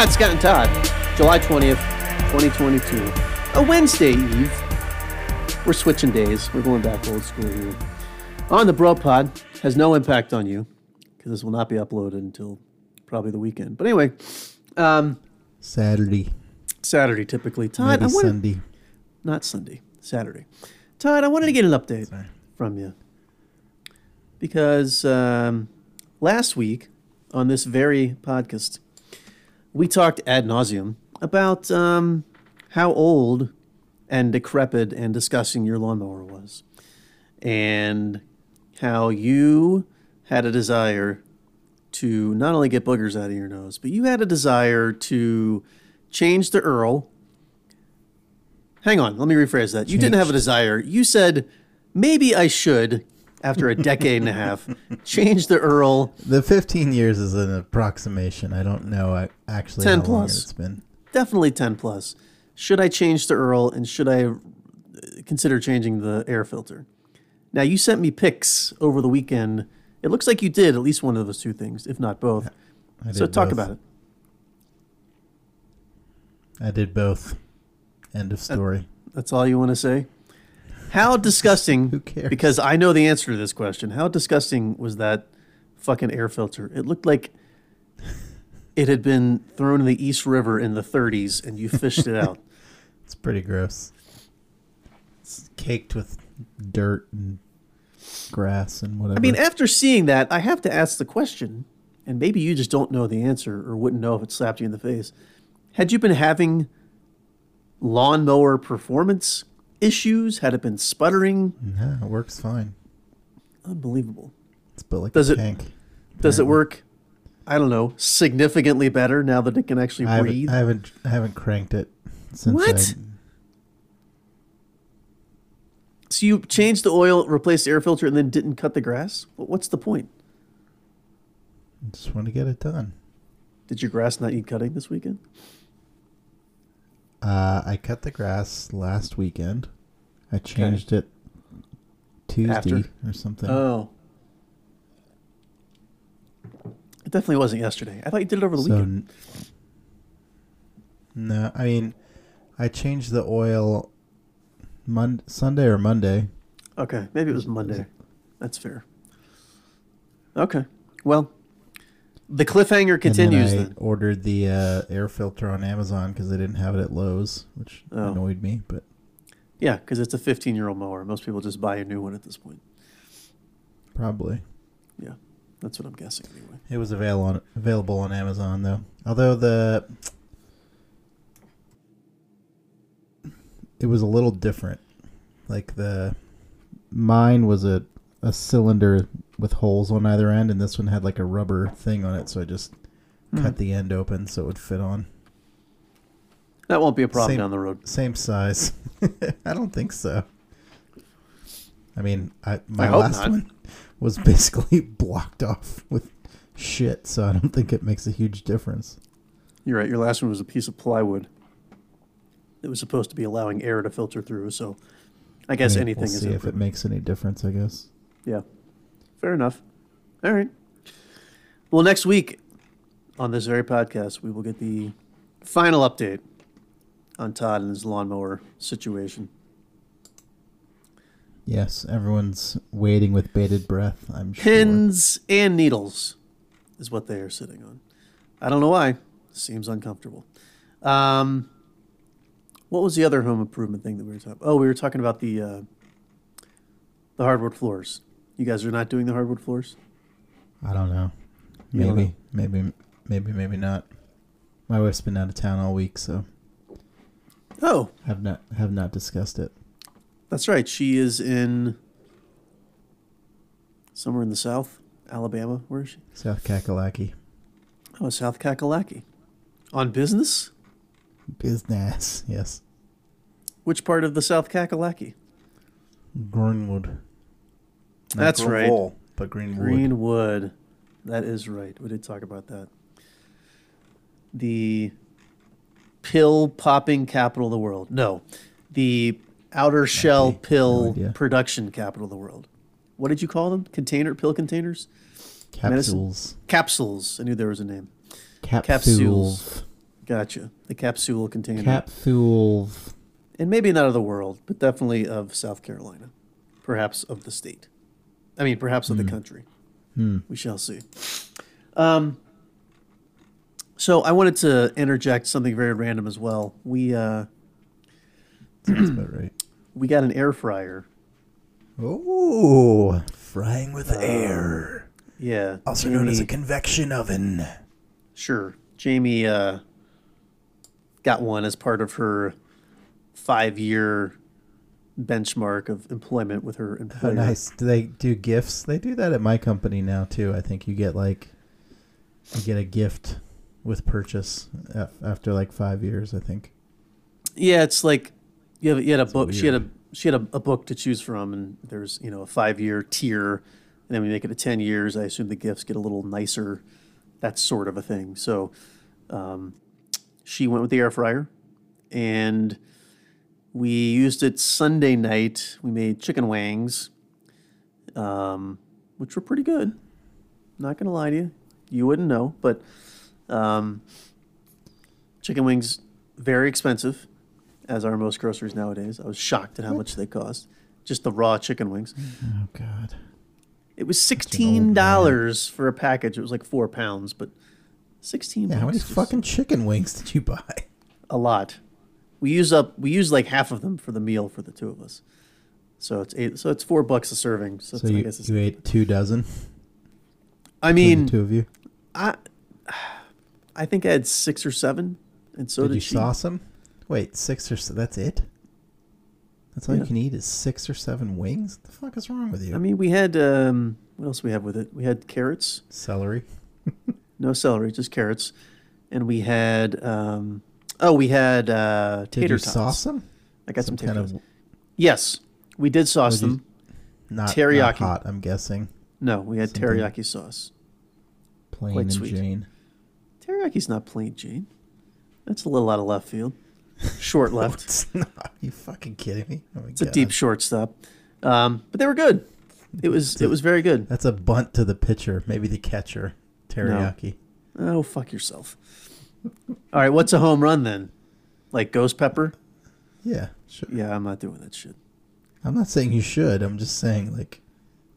Pod, Scott and Todd, July 20th, 2022. A Wednesday Eve. We're switching days. We're going back old school here. On the Bro Pod has no impact on you because this will not be uploaded until probably the weekend. But anyway, um, Saturday, Saturday typically. Todd, maybe I wanted, Sunday. not Sunday, Saturday. Todd, I wanted to get an update Sorry. from you because um, last week on this very podcast, we talked ad nauseum about um, how old and decrepit and disgusting your lawnmower was, and how you had a desire to not only get boogers out of your nose, but you had a desire to change the Earl. Hang on, let me rephrase that. You didn't have a desire. You said maybe I should, after a decade and a half, change the Earl. The 15 years is an approximation. I don't know actually 10 how long it's been. Definitely 10 plus. Should I change the Earl and should I uh, consider changing the air filter? Now, you sent me pics over the weekend. It looks like you did at least one of those two things, if not both. So talk both. about it. I did both. End of story. That's all you want to say? How disgusting, Who cares? because I know the answer to this question. How disgusting was that fucking air filter? It looked like it had been thrown in the East River in the 30s and you fished it out. It's pretty gross. It's caked with dirt and grass and whatever. I mean, after seeing that, I have to ask the question, and maybe you just don't know the answer or wouldn't know if it slapped you in the face. Had you been having lawnmower performance issues? Had it been sputtering? no, it works fine. Unbelievable. It's built like Does a it- tank. Does it work? I don't know, significantly better now that it can actually I haven't, breathe. I haven't I haven't cranked it since What? I so you changed the oil, replaced the air filter, and then didn't cut the grass? What's the point? I just want to get it done. Did your grass not need cutting this weekend? Uh, I cut the grass last weekend. I changed it Tuesday After? or something. Oh. It definitely wasn't yesterday. I thought you did it over the so weekend. no, I mean, I changed the oil Mon- Sunday or Monday. Okay, maybe it was Monday. That's fair. Okay. Well, the cliffhanger continues and then I then. ordered the uh, air filter on Amazon because they didn't have it at Lowe's, which Oh. annoyed me. But Yeah, because it's a 15 year old mower. Most people just buy a new one at this point. probably Yeah, that's what I'm guessing anyway. it was available on available on Amazon though. Although the it was a little different. Like the mine was a a cylinder with holes on either end, and this one had like a rubber thing on it. So I just Hmm. cut the end open so it would fit on. That won't be a problem Same- down the road. Same size. I don't think so. I mean, I my I last not. one was basically blocked off with shit, so I don't think it makes a huge difference. You're right. Your last one was a piece of plywood. It was supposed to be allowing air to filter through. So I guess I mean, anything we'll is see if it makes any difference. I guess. Yeah. Fair enough. All right. Well, next week on this very podcast, we will get the final update on Todd and his lawnmower situation. Yes, everyone's waiting with bated breath. I'm sure. Pins and needles is what they are sitting on. I don't know why. Seems uncomfortable. Um, what was the other home improvement thing that we were talking? Oh, we were talking about the uh, the hardwood floors. You guys are not doing the hardwood floors. I don't know. You don't Maybe, maybe, maybe, maybe not. My wife's been out of town all week, so Oh, have not have not discussed it. That's right. She is in somewhere in the South, Alabama. Where is she? South Kakalaki Oh, South Kakalaki. On business? business. Yes, Which part of the South Kakalaki? Greenwood. Not That's right. Greenville, But Greenwood. Greenwood. That is right. We did talk about that. The pill popping capital of the world. No, the outer shell be. No pill production capital of the world. What did you call them? Container pill containers? Capsules. Capsules. I knew there was a name. Capsules. Capsules. Gotcha. The capsule container. Capsules. and maybe not of the world, but definitely of South Carolina. Perhaps of the state. I mean, perhaps of the country. Hmm. We shall see. Um, so I wanted to interject something very random as well. We uh, Sounds about right. we got an air fryer. Oh, frying with air. Yeah. Also known as a convection oven. Sure. Jamie uh, got one as part of her five year benchmark of employment with her employer. nice. Do they do gifts? They do that at my company now too. I think you get like you get a gift with purchase after like five years. I think. Yeah, it's like you, have, you had a book. She had a she had a, a book to choose from, and there's you know a five year tier, and then we make it to ten years. I assume the gifts get a little nicer, that sort of a thing. So, um, she went with the air fryer, and we used it Sunday night. We made chicken wings, um, which were pretty good. Not gonna lie to you, you wouldn't know, but um, chicken wings very expensive, as are most groceries nowadays. I was shocked at how much they cost. Just the raw chicken wings. Oh God. It was sixteen dollars for a package. It was like four pounds, but sixteen. Yeah, how many fucking chicken wings did you buy? A lot. We use up. We use like half of them for the meal for the two of us. So it's eight. So it's four bucks a serving. So, So it's, I you, guess it's. you ate two dozen. I mean, the two of you. I. I think I had six or seven, and so did did, you she. sauce them? Wait, six or so, that's it? That's all Yeah. you can eat is six or seven wings. the fuck is wrong with you? I mean, we had um, what else we have with it? We had carrots, Celery. no celery, just carrots, and we had um, oh, we had uh, Did tater you tots. sauce them? I got some, kind tater tots. Yes, we did sauce them. not, not teriyaki. hot. I'm guessing No, we had something- teriyaki sauce. plain Quite and sweet. Jane. Teriyaki's not plain Jane. That's a little out of left field. Short No, left. it's not. you fucking kidding me? Oh It's a deep shortstop. Um, but they were good. It was a- it was very good. That's a bunt to the pitcher, maybe the catcher. Teriyaki. Oh fuck yourself. All right, what's a home run then? Like ghost pepper? Yeah, sure. Yeah, I'm not doing that shit. I'm not saying you should. I'm just saying like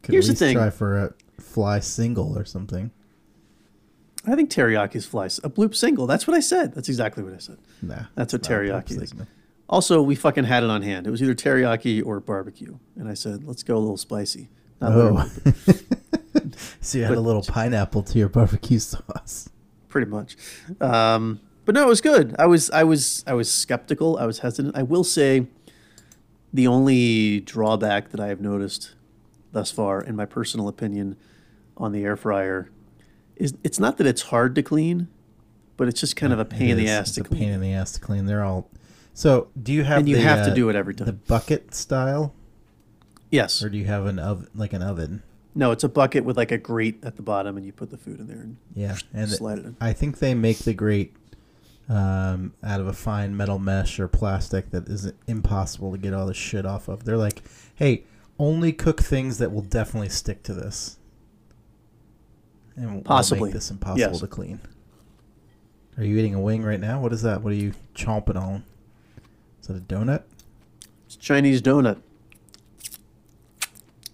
could Here's at least thing. try for a fly single or something. I think teriyaki's flies. A bloop single. That's what I said. That's exactly what I said. Nah. That's what it's not a teriyaki is. Also, we fucking had it on hand. It was either teriyaki or barbecue, and I said, "Let's go a little spicy." Not Oh. so you had but- a little pineapple to your barbecue sauce. Pretty much. Um, but no, it was good. I was, I was, I was skeptical. I was hesitant. I will say, the only drawback that I have noticed thus far, in my personal opinion, on the air fryer, is it's not that it's hard to clean, but it's just kind of a pain in the ass It's to a clean. pain in the ass to clean. They're all. So do you have? And you the, have to uh, do it every time. The bucket style, yes. or do you have an oven like an oven? No, it's a bucket with like a grate at the bottom, and you put the food in there and Yeah, and it- slide it in. I think they make the grate um, out of a fine metal mesh or plastic that is impossible to get all the shit off of. They're like, hey, only cook things that will definitely stick to this, and we'll Possibly. make this impossible Yes. to clean. Are you eating a wing right now? What is that? What are you chomping on? Is that a donut? It's Chinese donut.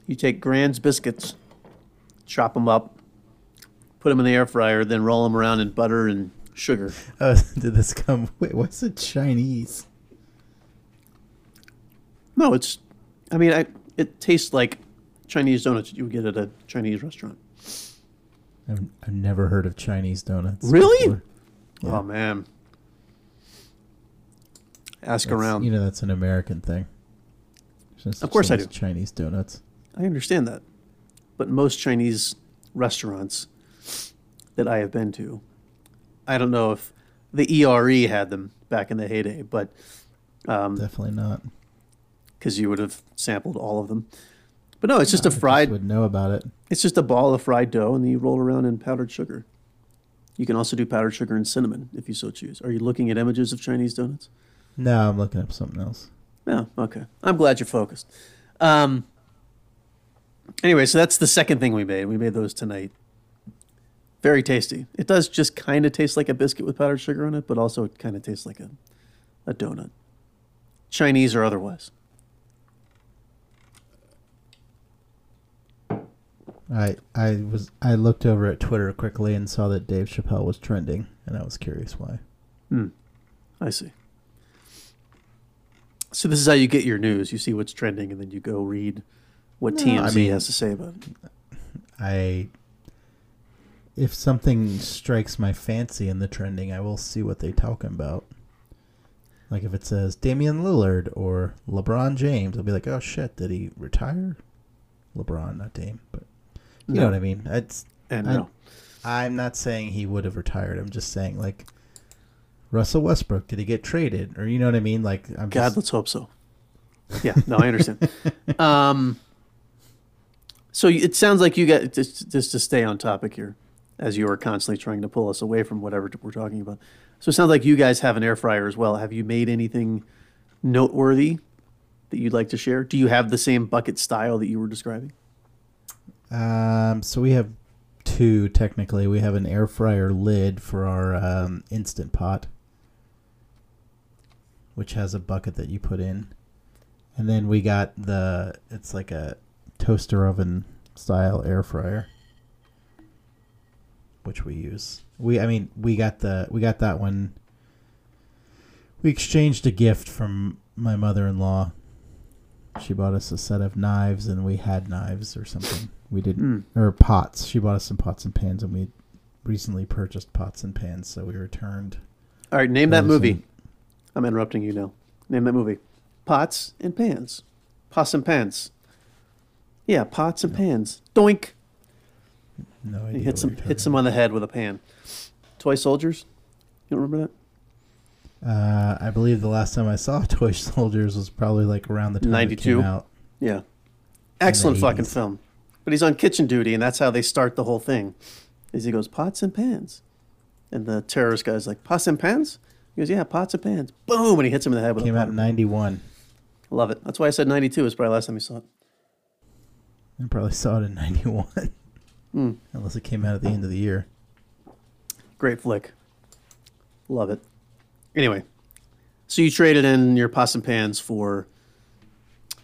You take Grand's biscuits, chop them up, put them in the air fryer, then roll them around in butter and sugar. Oh, did this come? Wait, what's it Chinese? No, it's. I mean, I, it tastes like Chinese donuts you would get at a Chinese restaurant. I've, I've never heard of Chinese donuts. Really? Oh, yeah. Oh man. Ask That's- around. You know, that's an American thing. There's Of course I do. Chinese donuts. I understand that. But most Chinese restaurants that I have been to, I don't know if the ERE had them back in the heyday, but um, Definitely not. because you would have sampled all of them. But no, it's just I a fried. would know about it. It's just a ball of fried dough, and then you roll around in powdered sugar. You can also do powdered sugar and cinnamon if you so choose. Are you looking at images of Chinese donuts? No, I'm looking up something else. Oh, okay. I'm glad you're focused. Um, anyway, so that's the second thing we made. We made those tonight. Very tasty. It does just kind of taste like a biscuit with powdered sugar on it, but also it kind of tastes like a, a donut. Chinese or otherwise. I I was I looked over at Twitter quickly and saw that Dave Chappelle was trending, and I was curious why. Hmm. I see. So this is how you get your news. You see what's trending, and then you go read what No, TMZ I mean- has to say about it. I if something strikes my fancy in the trending, I will see what they talking about. Like if it says Damian Lillard or LeBron James, I'll be like, oh shit, did he retire? LeBron, not Dame, but you know what I mean. It's And I- no. I'm not saying he would have retired. I'm just saying like Russell Westbrook, did he get traded? Or you know what I mean? Like I'm God, just let's hope so. Yeah, no, I understand. um, so it sounds like you got just, just to stay on topic here, as you are constantly trying to pull us away from whatever we're talking about. So it sounds like you guys have an air fryer as well. Have you made anything noteworthy that you'd like to share? Do you have the same bucket style that you were describing? Um, so we have two technically. We have an air fryer lid for our um, instant pot, which has a bucket that you put in, and then we got the it's like a toaster oven style air fryer, which we use. We I mean we got the we got that one. We exchanged a gift from my mother-in-law. She bought us a set of knives, and we had knives or something. We didn't Hmm. or pots. She bought us some pots and pans, and we recently purchased pots and pans, so we returned. All right, name that movie. and- I'm interrupting you now. Name that movie. Pots and pans. Pots and pans. Yeah, pots and pans. Doink. No idea. He hits him hits him on the head with a pan. Toy soldiers. You don't remember that? Uh, I believe the last time I saw Toy Soldiers was probably like around the time it 92? came out. Yeah. Excellent fucking film. But he's on kitchen duty, and that's how they start the whole thing. Is he goes pots and pans, and the terrorist guy's like pots and pans. He goes, yeah, pots and pans. Boom, and he hits him in the head with Came a out in '91. Love it. That's why I said '92 is probably the last time you saw it. I probably saw it in '91, Hmm. unless it came out at the end of the year. Great flick. Love it. Anyway, so you traded in your pots and pans for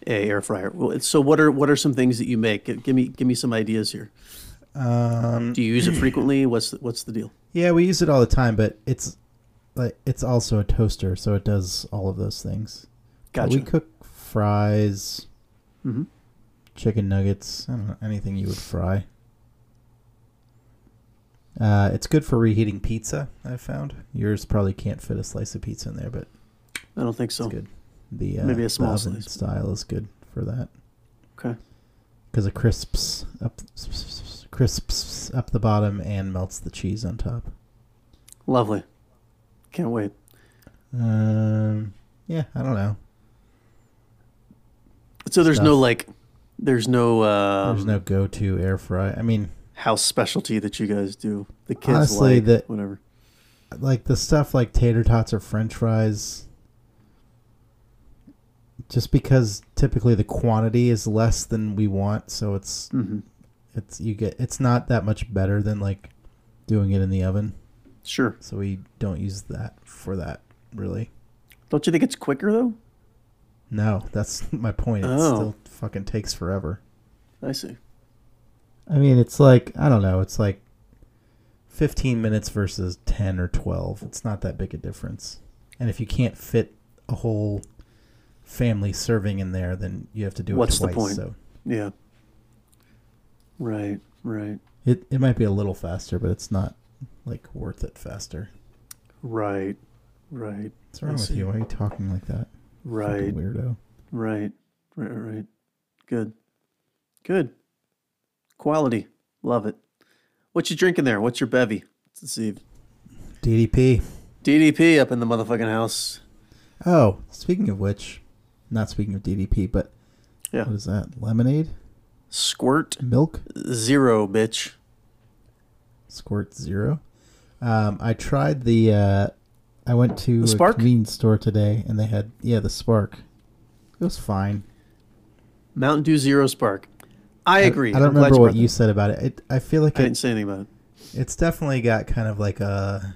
a air fryer. Well, So what are what are some things that you make? Give, me give me some ideas here. Um, Do you use it frequently? What's the, what's the deal? yeah, we use it all the time, but it's like it's also a toaster, so it does all of those things. But Gotcha. We cook fries, hmm chicken nuggets, I don't know, anything you would fry. Uh, it's good for reheating pizza. I've found yours probably can't fit a slice of pizza in there, but I don't think it's so. good. The uh, Maybe a small slice. style is good for that Okay. because it crisps up, crisps up the bottom and melts the cheese on top. Lovely. Can't wait. Um, yeah, I don't know. So there's no like, there's no um, There's no go-to air fry. I mean, house specialty that you guys do. The kids Honestly, like the- whatever. like the stuff like tater tots or french fries just because typically the quantity is less than we want so it's hmm it's you get it's not that much better than like doing it in the oven Sure. so we don't use that for that really Don't you think it's quicker though? no that's my point it Oh. still fucking takes forever I see. i mean it's like i don't know it's like 15 minutes versus 10 or 12 it's not that big a difference and if you can't fit a whole family serving in there then you have to do it What's the twice point? so Yeah. Right. Right. it, it might be a little faster but it's not like worth it faster Right. Right. what's wrong I with see. you why are you talking like that Right. Fucking weirdo Right. Right. Right. Good. Good. Quality. Love it. What you drinking there? What's your bevy? Let's see. ddp DDP up in the motherfucking house. oh speaking of which not speaking of ddp but Yeah. what is that lemonade Squirt milk zero, bitch. Squirt Zero. Um, I tried the. Uh, I went to The a Spark? convenience store today, and they had yeah the Spark. It was fine. Mountain Dew Zero Spark. I agree. I, don't I'm remember what you said about it. it I feel like I it, didn't say anything about it. It's definitely got kind of like a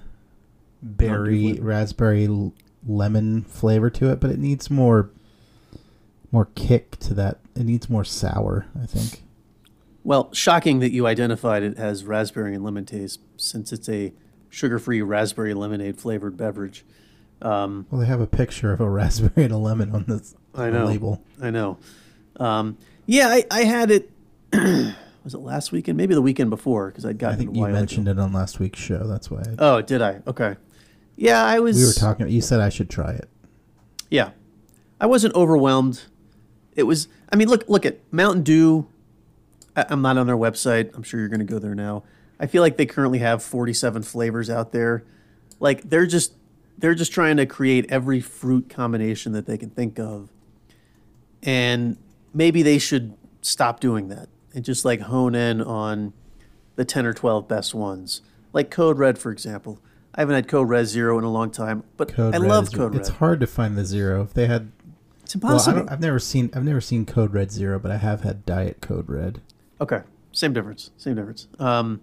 berry, raspberry, l- lemon flavor to it, but it needs more, more kick to that. It needs more sour, I think. Well, shocking that you identified it as raspberry and lemon taste, since it's a sugar-free raspberry lemonade flavored beverage. Um, Well, they have a picture of a raspberry and a lemon on this I know. label. I know. Um, yeah, I, I had it. was it last weekend? Maybe the weekend before, because I'd gotten. I think you mentioned ago. it on last week's show. That's why I, Oh, did I? Okay. Yeah, I was. we were talking. You said I should try it. Yeah, I wasn't overwhelmed. It was. I mean, look, look at Mountain Dew. I, I'm not on their website. I'm sure you're going to go there now. I feel like they currently have 47 flavors out there. Like they're just they're just trying to create every fruit combination that they can think of, and maybe they should stop doing that and just like hone in on the 10 or 12 best ones. Like Code Red, for example. I haven't had Code Red Zero in a long time, but Code I Red love is- Code Red. It's hard to find the zero. If they had, It's well, impossible. don't, I've never seen. I've never seen Code Red Zero, but I have had Diet Code Red. Okay, same difference. Same difference. Um,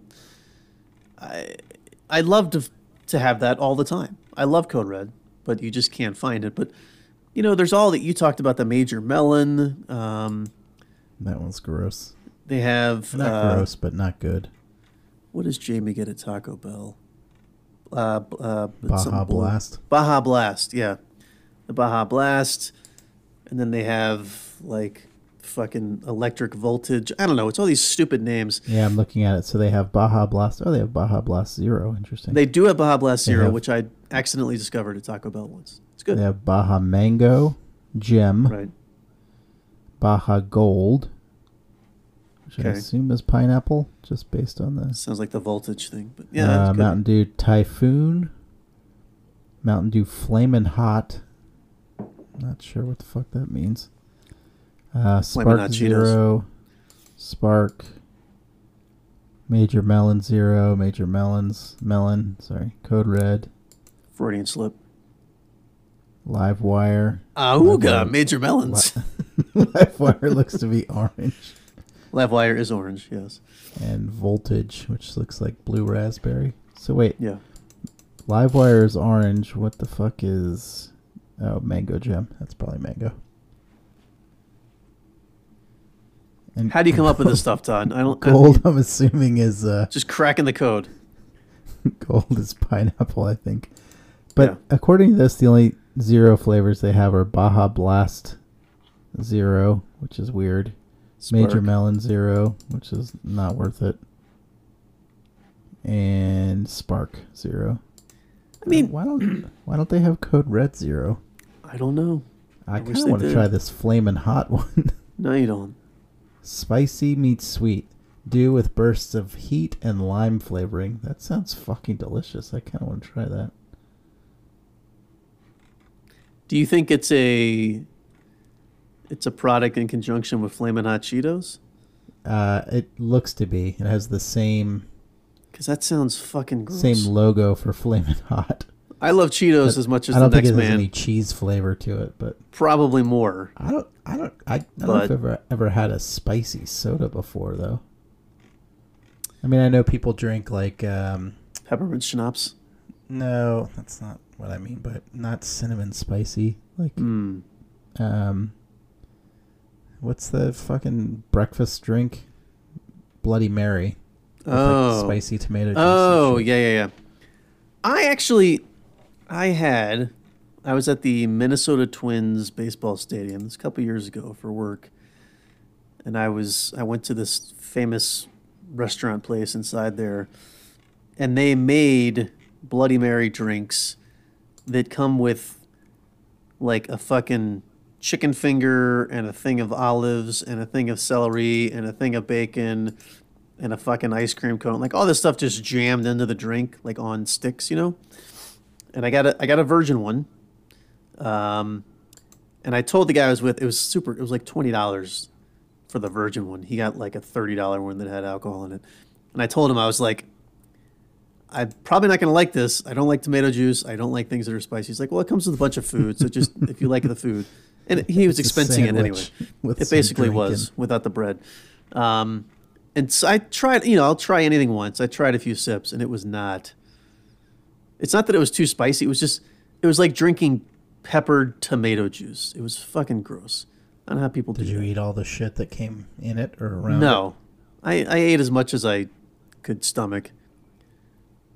I I love to to have that all the time. I love Code Red, but you just can't find it. But you know, there's all that you talked about the Major Melon. Um, That one's gross. they have Not uh, gross, but not good. What does Jamie get at Taco Bell? Uh, uh, Baja. Blast. Baja Blast, yeah, the Baja Blast, and then they have like fucking electric voltage. I don't know. It's all these stupid names. Yeah, I'm looking at it. So they have Baja Blast. Oh, they have Baja Blast Zero. Interesting. They do have Baja Blast Zero, have- which I accidentally discovered at Taco Bell once. Good, They have Baja Mango, Gem, right? Baja Gold, which I assume is pineapple, just based on the Sounds like the voltage thing, but yeah, uh. Mountain Dew Typhoon, Mountain Dew Flamin' Hot. Not sure what the fuck that means. Uh, Spark. Zero, Spark, Major Melon Zero, Major Melons, Melon, sorry, Code Red, Freudian slip. Live Wire. Auga, Major Melons. Live Wire looks to be orange. Live wire is orange. Yes. And Voltage, which looks like blue raspberry. So wait, Yeah. Live Wire is orange. What the fuck is? Oh, Mango Gem. That's probably mango. And How do you come up with this stuff, Todd? I don't. I- Gold, I'm assuming is uh, just cracking the code. gold is pineapple. I think, but Yeah. according to this, the only zero flavors they have are Baja Blast Zero, which is weird. Major Melon Zero, which is not worth it, and Spark Zero. I mean, why don't why don't they have Code Red Zero? I don't know. I I kind of want to try this flaming hot one. No, you don't. Spicy meets sweet, dew with bursts of heat and lime flavoring. That sounds fucking delicious. I kind of want to try that. Do you think it's a it's a product in conjunction with Flamin' Hot Cheetos? Uh, it looks to be. It has the same Because that sounds fucking gross. same logo for flamin' hot. I love Cheetos But as much as I don't the think next it has man. any cheese flavor to it, but Probably more. I don't. I don't. I, I don't know if I've ever ever had a spicy soda before though. I mean, I know people drink like um, Peppermint schnapps. No, that's not what I mean, but not cinnamon spicy. Like, Mm. um, what's the fucking breakfast drink? Bloody Mary. with, like, Oh. spicy tomato juice. Oh, yeah, yeah, yeah. I actually, I had, I was at the Minnesota Twins baseball stadium this a couple years ago for work, and I was, I went to this famous restaurant place inside there, and they made Bloody Mary drinks that come with like a fucking chicken finger and a thing of olives and a thing of celery and a thing of bacon and a fucking ice cream cone, like all this stuff just jammed into the drink, like on sticks, you know. And I got a I got a virgin one, um, and I told the guy I was with it was super. It was like twenty dollars for the virgin one. He got like a thirty dollar one that had alcohol in it, and I told him I was like, I'm probably not gonna like this. I don't like tomato juice. I don't like things that are spicy. He's like, well, it comes with a bunch of food, so just if you like the food, and he was It's expensing it anyway. It basically was without the bread. Um, And so I tried, you know, I'll try anything once. I tried a few sips and it was not. It's not that it was too spicy. It was just, it was like drinking peppered tomato juice. It was fucking gross. I don't know how people Did do you that. eat all the shit that came in it or around? No, I, I ate as much as I could stomach.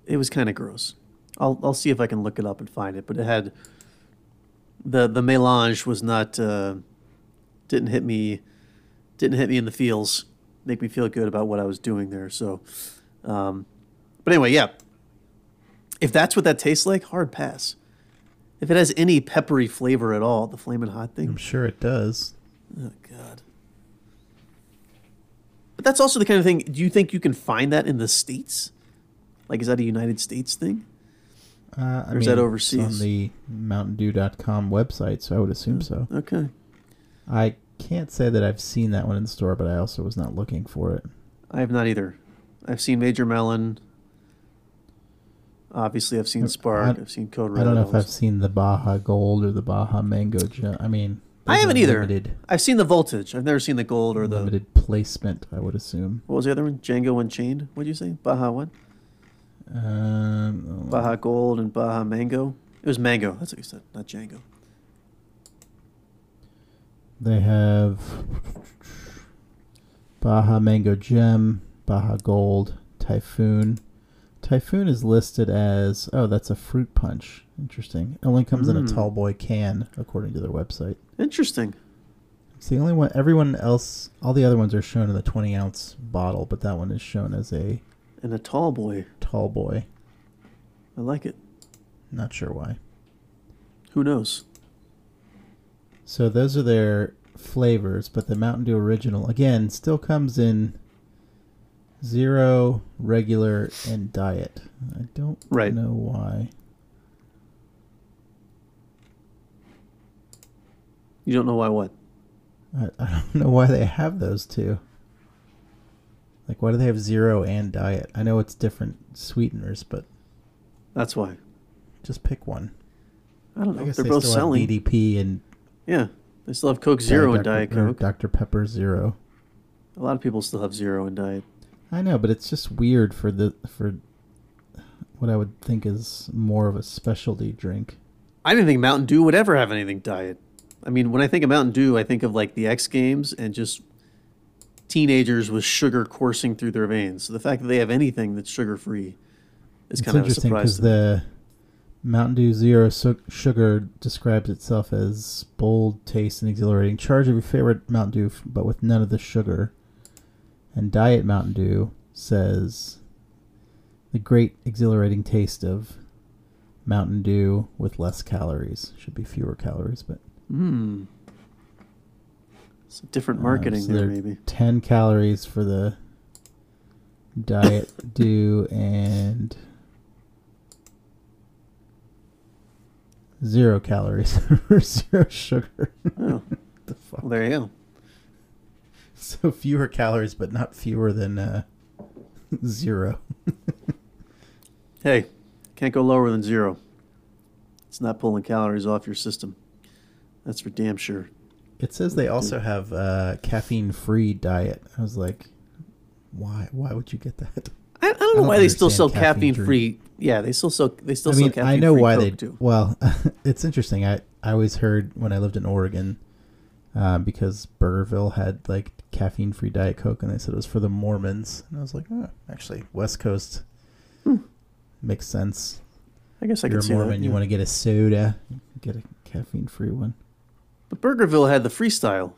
It was kind of gross. I'll I'll see if I can look it up and find it. But it had the the melange was not uh, didn't hit me didn't hit me in the feels. Make me feel good about what I was doing there. So, um, but anyway, yeah. If that's what that tastes like, hard pass. If it has any peppery flavor at all, the flaming hot thing. I'm sure it does. Oh God. But that's also the kind of thing. Do you think you can find that in the states? Like, is that a United States thing? Uh, I Or is that overseas? It's on the MountainDew.com website, so I would assume so. Okay. I can't say that I've seen that one in the store, but I also was not looking for it. I have not either. I've seen Major Melon. Obviously, I've seen Spark. I- I've seen Code Red. I don't know if I've seen the Baja Gold or the Baja Mango. I mean, I haven't either. Limited, I've seen the Voltage. I've never seen the Gold or the. limited placement, I would assume. What was the other one? Django Unchained. What did you say? Baja what? Um, Baja Gold and Baja Mango. It was Mango. That's what you said, not Django. They have Baja Mango Gem, Baja Gold, Typhoon. Typhoon is listed as oh, that's a fruit punch. Interesting. It only comes in a Mm. tall boy can, according to their website. Interesting. It's the only one. Everyone else, all the other ones are shown in the 20 ounce bottle, but that one is shown as a And a tall boy. tall boy. I like it. Not sure why. Who knows? So those are their flavors, but the Mountain Dew Original again still comes in zero, regular, and diet. I don't Right. know why. You don't know why what? I, I don't know why they have those two. Like, why do they have zero and diet? I know it's different sweeteners, but That's why. just pick one. I don't I know. guess They're they both still selling. DDP and Yeah. They still have Coke Zero and Diet Coke. Dr Pepper Zero. A lot of people still have Zero and Diet. I know, but it's just weird for the for what I would think is more of a specialty drink. I didn't think Mountain Dew would ever have anything diet. I mean, when I think of Mountain Dew, I think of like the X Games and just teenagers with sugar coursing through their veins. So the fact that they have anything that's sugar free is it's kind of a interesting because the Mountain Dew Zero su- Sugar describes itself as bold, taste, and exhilarating. Charge of your favorite Mountain Dew, but with none of the sugar. And Diet Mountain Dew says the great, exhilarating taste of Mountain Dew with less calories. Should be fewer calories, but Hmm. Some different Um, marketing so there, maybe. 10 calories for the Diet do and zero calories for zero sugar. Oh, the fuck? well, there you go. So fewer calories, but not fewer than uh, zero. Hey, can't go lower than zero. It's not pulling calories off your system. That's for damn sure. It says they also have uh, caffeine-free diet. I was like, why? Why would you get that? I, I don't know don't why they still sell understand caffeine caffeine free. Yeah, they still sell. They still I sell mean, caffeine I know why Coke they do. Well, it's interesting. I I always heard when I lived in Oregon, uh, because Burgerville had like caffeine-free Diet Coke, and they said it was for the Mormons, and I was like, oh, actually, West Coast Hmm. makes sense. I guess I You're a see Mormon, that. you want to get a soda, get a caffeine-free one. But Burgerville had the freestyle.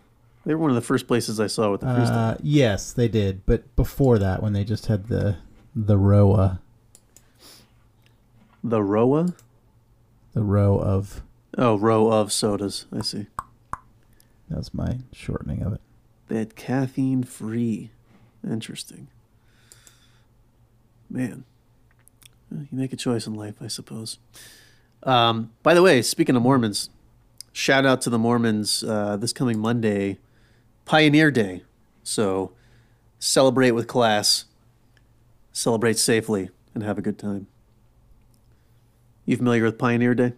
They were one of the first places I saw with the freestyle. Uh, yes, they did, but before that, when they just had the the Roa, the Roa. the row of Oh, row of sodas. I see. that was my shortening of it. They had caffeine free. Interesting. Man, you make a choice in life, I suppose. Um, by the way, speaking of Mormons, shout out to the Mormons uh, this coming Monday, Pioneer Day. So celebrate with class, celebrate safely, and have a good time. You familiar with Pioneer Day?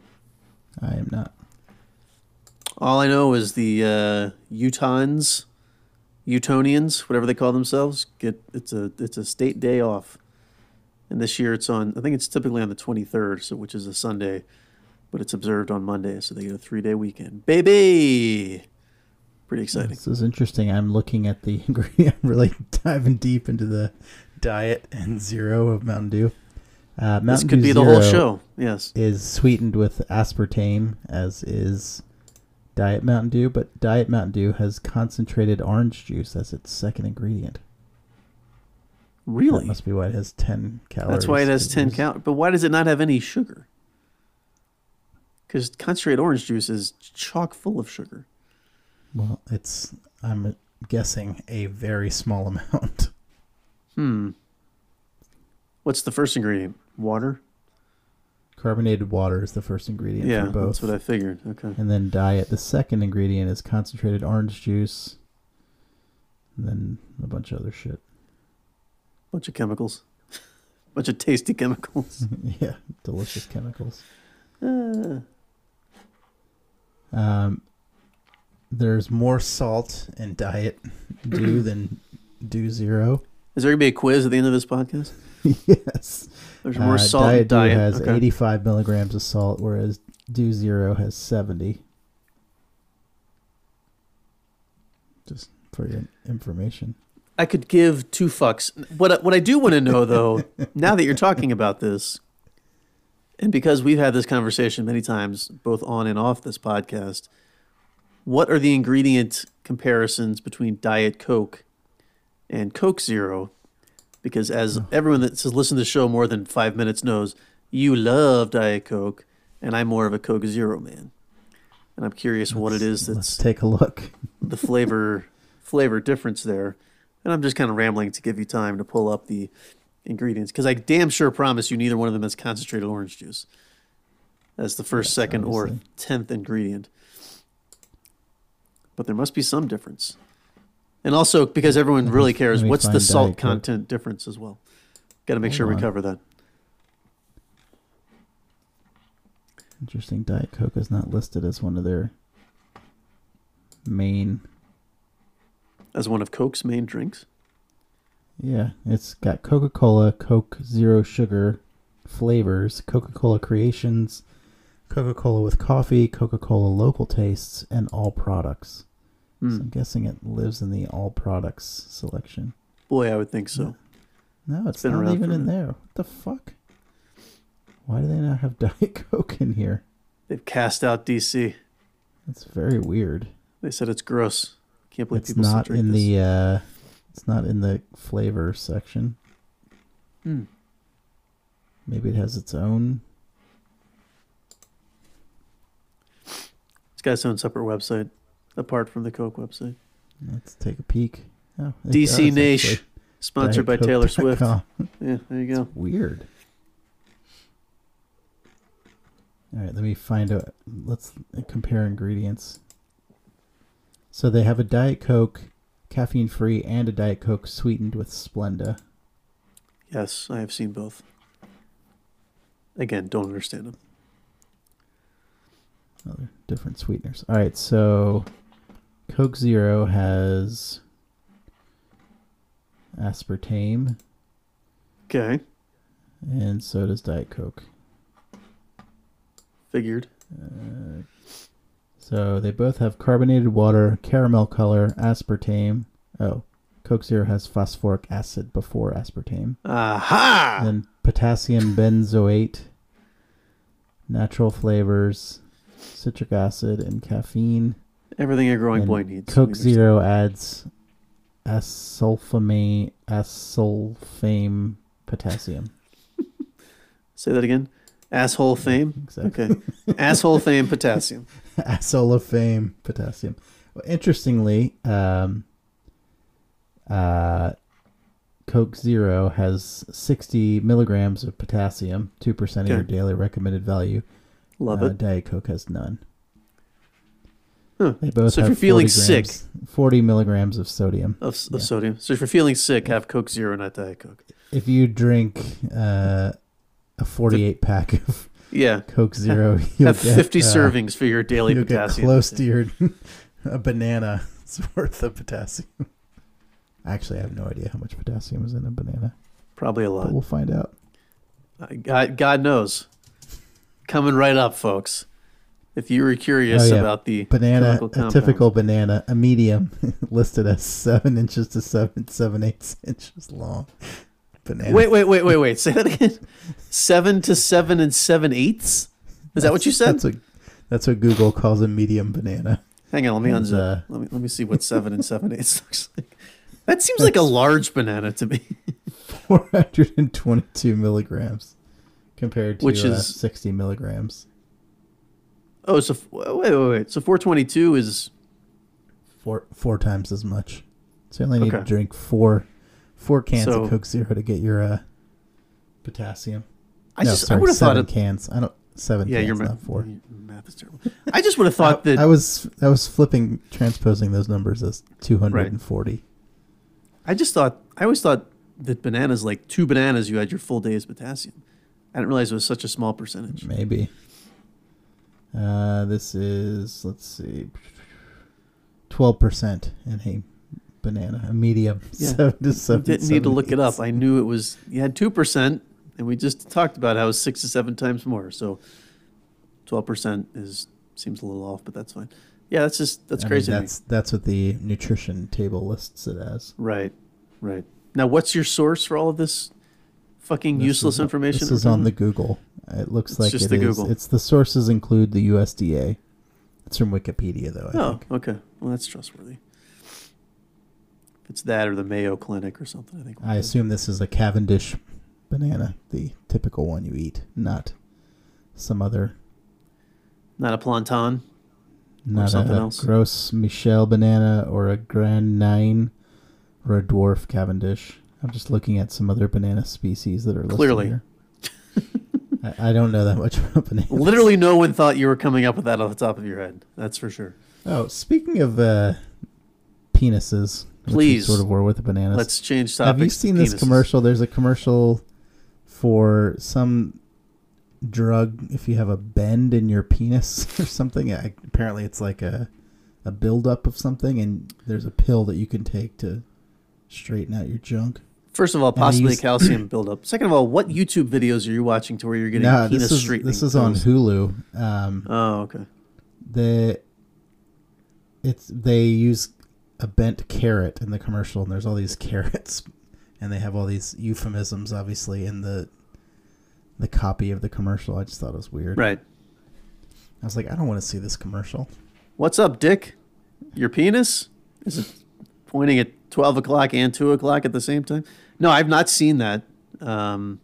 I am not. All I know is the uh, Utahns Utonians, whatever they call themselves, get it's a it's a state day off. And this year it's on I think it's typically on the 23rd, so which is a Sunday, but it's observed on Monday, so they get a 3-day weekend. Baby. Pretty exciting. This is interesting. I'm looking at the ingredient. I'm really diving deep into the diet and zero of Mountain Dew. Uh, Mountain this could Dew be the whole show. Yes. Is sweetened with aspartame, as is Diet Mountain Dew, but Diet Mountain Dew has concentrated orange juice as its second ingredient. That Really? must be why it has 10 calories. That's why it has 10 there's- calories. But why does it not have any sugar? Because concentrated orange juice is chock full of sugar. Well, it's, I'm guessing, a very small amount. Hmm. What's the first ingredient? Water? Carbonated water is the first ingredient Yeah, for both. that's what I figured. Okay. And then diet. The second ingredient is concentrated orange juice. And then a bunch of other shit. Bunch of chemicals. Bunch of tasty chemicals. yeah, delicious chemicals. Uh, Um, there's more salt in diet Dew than Dew Zero. is there going to be a quiz at the end of this podcast? yes. There's more Uh, salt diet diet. Dew has okay. 85 milligrams of salt, whereas Dew Zero has 70. Just for your information. I could give two fucks. What I- what I do want to know though, now that you're talking about this, and because we've had this conversation many times, both on and off this podcast, what are the ingredient comparisons between Diet Coke and Coke Zero? Because as hmm. everyone that's listened to the show more than five minutes knows, you love Diet Coke, and I'm more of a Coke Zero man. And I'm curious what it is Let's that's take a look. the flavor flavor difference there. And I'm just kind of rambling to give you time to pull up the ingredients because I damn sure promise you neither one of them has concentrated orange juice as the first, second, or tenth ingredient. But there must be some difference. And also because everyone really cares, what's the salt Coke. content difference as well? Got to make Hold sure we cover that. Interesting. Diet Coke is not listed as one of their main. As one of Coke's main drinks. Yeah, it's got Coca Cola, Coke Zero Sugar flavors, Coca Cola Creations, Coca Cola with coffee, Coca Cola local tastes, and all products. So Hmm. I'm guessing it lives in the all products selection. Boy, I would think so. No, it's been not even in there. What the fuck? Why do they not have Diet Coke in here? They've cast out DC. That's very weird. They said it's gross. Can't believe It's people not in this. the uh it's not in the flavor section. Hmm. Maybe it has its own It's got its own separate website, apart from the Coke website. Let's take a peek. Oh, DC Nash, sponsored by Taylor Swift. Yeah, there you go. Weird. All right, let me find out. Let's compare ingredients. So they have a Diet Coke, caffeine free, and a Diet Coke sweetened with Splenda. Yes, I have seen both. Again, don't understand them. Other different sweeteners. All right, so Coke Zero has aspartame, Okay, and so does Diet Coke. figured. Uh, so they both have carbonated water, caramel color, aspartame. Oh, Coke Zero has phosphoric acid before aspartame. Aha! Then potassium benzoate, natural flavors, citric acid, and caffeine. Everything a growing and boy needs. Coke Zero adds asulfame, asulfame potassium. Say that again. Asshole fame. Exactly. Okay. Asshole fame potassium. Asshole of fame potassium. Well, interestingly, um, uh, Coke Zero has 60 milligrams of potassium, 2% of your daily recommended value. Love Uh, it. Diet Coke has none. Huh. They both So if have you're feeling 40 sick- 40 milligrams of sodium. Of, of Yeah. sodium. So if you're feeling sick, have Coke Zero, not Diet Coke. If you drink uh, a 48 pack of Yeah. Coke Zero, you'll have get, 50 uh, servings for your daily you'll potassium. get close to your a banana's worth of potassium. Actually, I have no idea how much potassium is in a banana, Probably a lot. but we'll find out. Uh, God, God knows. Coming right up, folks. If you were curious Oh, yeah. about the Banana, a typical banana, a medium, listed as seven inches to seven seven eighths inches long. Banana. Wait, wait, wait, wait, wait. Say that again. Seven to seven and seven eighths. Is that what you said? That's what that's what Google calls a medium banana. Hang on, let me And, unzip. uh, let me let me see what seven and seven eighths looks like. That seems like a large banana to me. 422 milligrams compared to Which uh, is- 60 milligrams. Oh, so wait, wait, wait. So four twenty two is Four four times as much. So you only need Okay. to drink four four cans So- of Coke Zero to get your uh, potassium. I no, just I sorry, would have thought it. cans. I don't seven Yeah, cans, your not four. your math is terrible. I just would have thought I, that I was I was flipping transposing those numbers as 240. I just thought I always thought that bananas like two bananas you had your full day's potassium. I didn't realize it was such a small percentage. Maybe. Uh, this is let's see, twelve percent in a banana, a medium. Yeah. Seven to didn't need to look it up. I knew it was you had two percent, and we just talked about how it was six to seven times more. So twelve percent is seems a little off, but that's fine. Yeah, that's just that's I crazy. to me. that's that's what the nutrition table lists it as. Right, right. Now, what's your source for all of this fucking This useless information? This is on the Google. It looks It's like just it the is- Google. It's the sources include the USDA. It's from Wikipedia though. I about? think. Oh, okay. Well, that's trustworthy. If it's that or the Mayo Clinic or something, I think. I assume this is a Cavendish banana, the typical one you eat, not some other not a plantain. Not something a, else. Gros Michel banana or a Grande Naine or a dwarf Cavendish. I'm just looking at some other banana species that are listed Clearly. here. I, I don't know that much about bananas. Literally, no one thought you were coming up with that off the top of your head. That's for sure. Oh, speaking of uh, penises, Please. sort of were with the bananas. Let's change topics. Have you seen this penises. commercial? There's a commercial for some drug if you have a bend in your penis or something. I, apparently, it's like a a buildup of something, and there's a pill that you can take to straighten out your junk. First of all, possibly calcium buildup. Second of all, what YouTube videos are you watching to where you're getting No, penis this is straightening? this is on? Hulu. Um, Oh, okay. the it's they use a bent carrot in the commercial, and there's all these carrots, and they have all these euphemisms, obviously, in the the copy of the commercial. I just thought it was weird. Right. I was like, I don't want to see this commercial. What's up, Dick? Your penis? Is it pointing at 12 o'clock and 2 o'clock at the same time? No, I've not seen that. Um,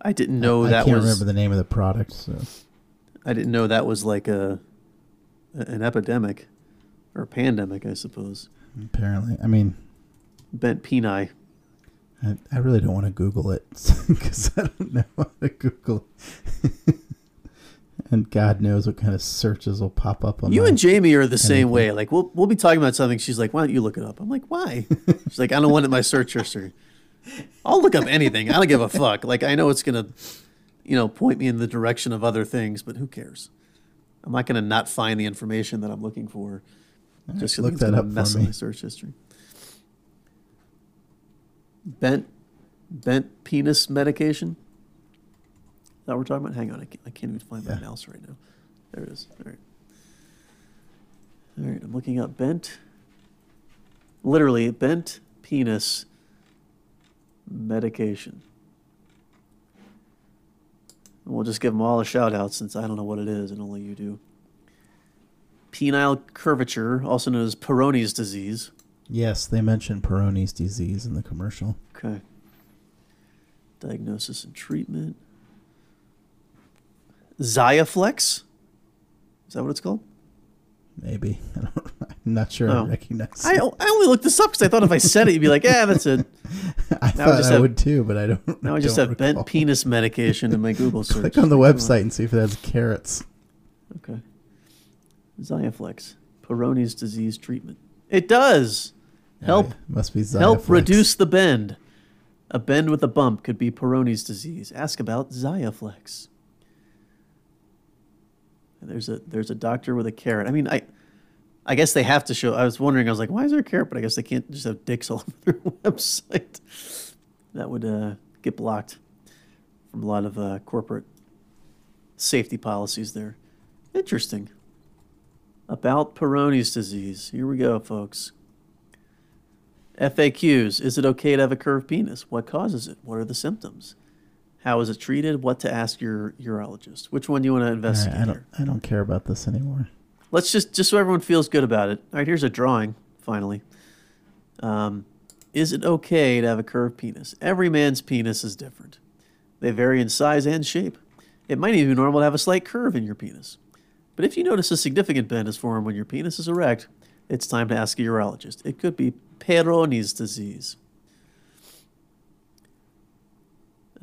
I didn't know I that I can't was. remember the name of the product. So I didn't know that was like a an epidemic or pandemic, I suppose. apparently, I mean, Bent peni. I, I really don't want to Google it because I don't know how to Google. and God knows what kind of searches will pop up on You and Jamie are the same way. Like we'll we'll be talking about something. She's like, "Why don't you look it up?" I'm like, "Why?" She's like, "I don't want it in my search history." I'll look up anything. I don't give a fuck. Like I know it's gonna, you know, point me in the direction of other things, but who cares? I'm not gonna not find the information that I'm looking for just look that up for mess up me. my search history. Bent, bent penis medication. Is that what we're talking about? Hang on, I can't, I can't even find my mouse right now. There it is. All right. All right, I'm looking up bent. Literally, bent penis medication. And we'll just give them all a shout out since I don't know what it is and only you do. Penile curvature, also known as Peyronie's disease. Yes, they mentioned Peyronie's disease in the commercial. Okay. Diagnosis and treatment. Xiaflex? Is that what it's called? Maybe I don't, I'm not sure Oh. I recognize. I, it. I only looked this up because I thought if I said it, you'd be like, yeah, that's it. I now I thought just I have- would too, but I don't. Now I just have bent penis medication in my Google search. Click on the on. website and see if it has carrots. Okay. Xiaflex. Peyronie's disease treatment. It does. Help. Yeah, must be Help reduce the bend. A bend with a bump could be Peyronie's disease. Ask about Xiaflex. There's a there's a doctor with a carrot. I mean, I I guess they have to show. I was wondering. I was like, why is there a carrot? But I guess they can't just have dicks all over their website. That would uh, get blocked from a lot of uh, corporate safety policies there. Interesting. About Peyronie's disease. Here we go, folks. FAQs. Is it okay to have a curved penis? What causes it? What are the symptoms? How is it treated? What to ask your urologist? Which one do you want to investigate? right, I don't. I don't care about this anymore. Let's just just so everyone feels good about it. All right, here's a drawing. Finally, um, is it okay to have a curved penis? Every man's penis is different. They vary in size and shape. It might even be normal to have a slight curve in your penis. But if you notice a significant bend is formed when your penis is erect, it's time to ask a urologist. It could be Peyronie's disease.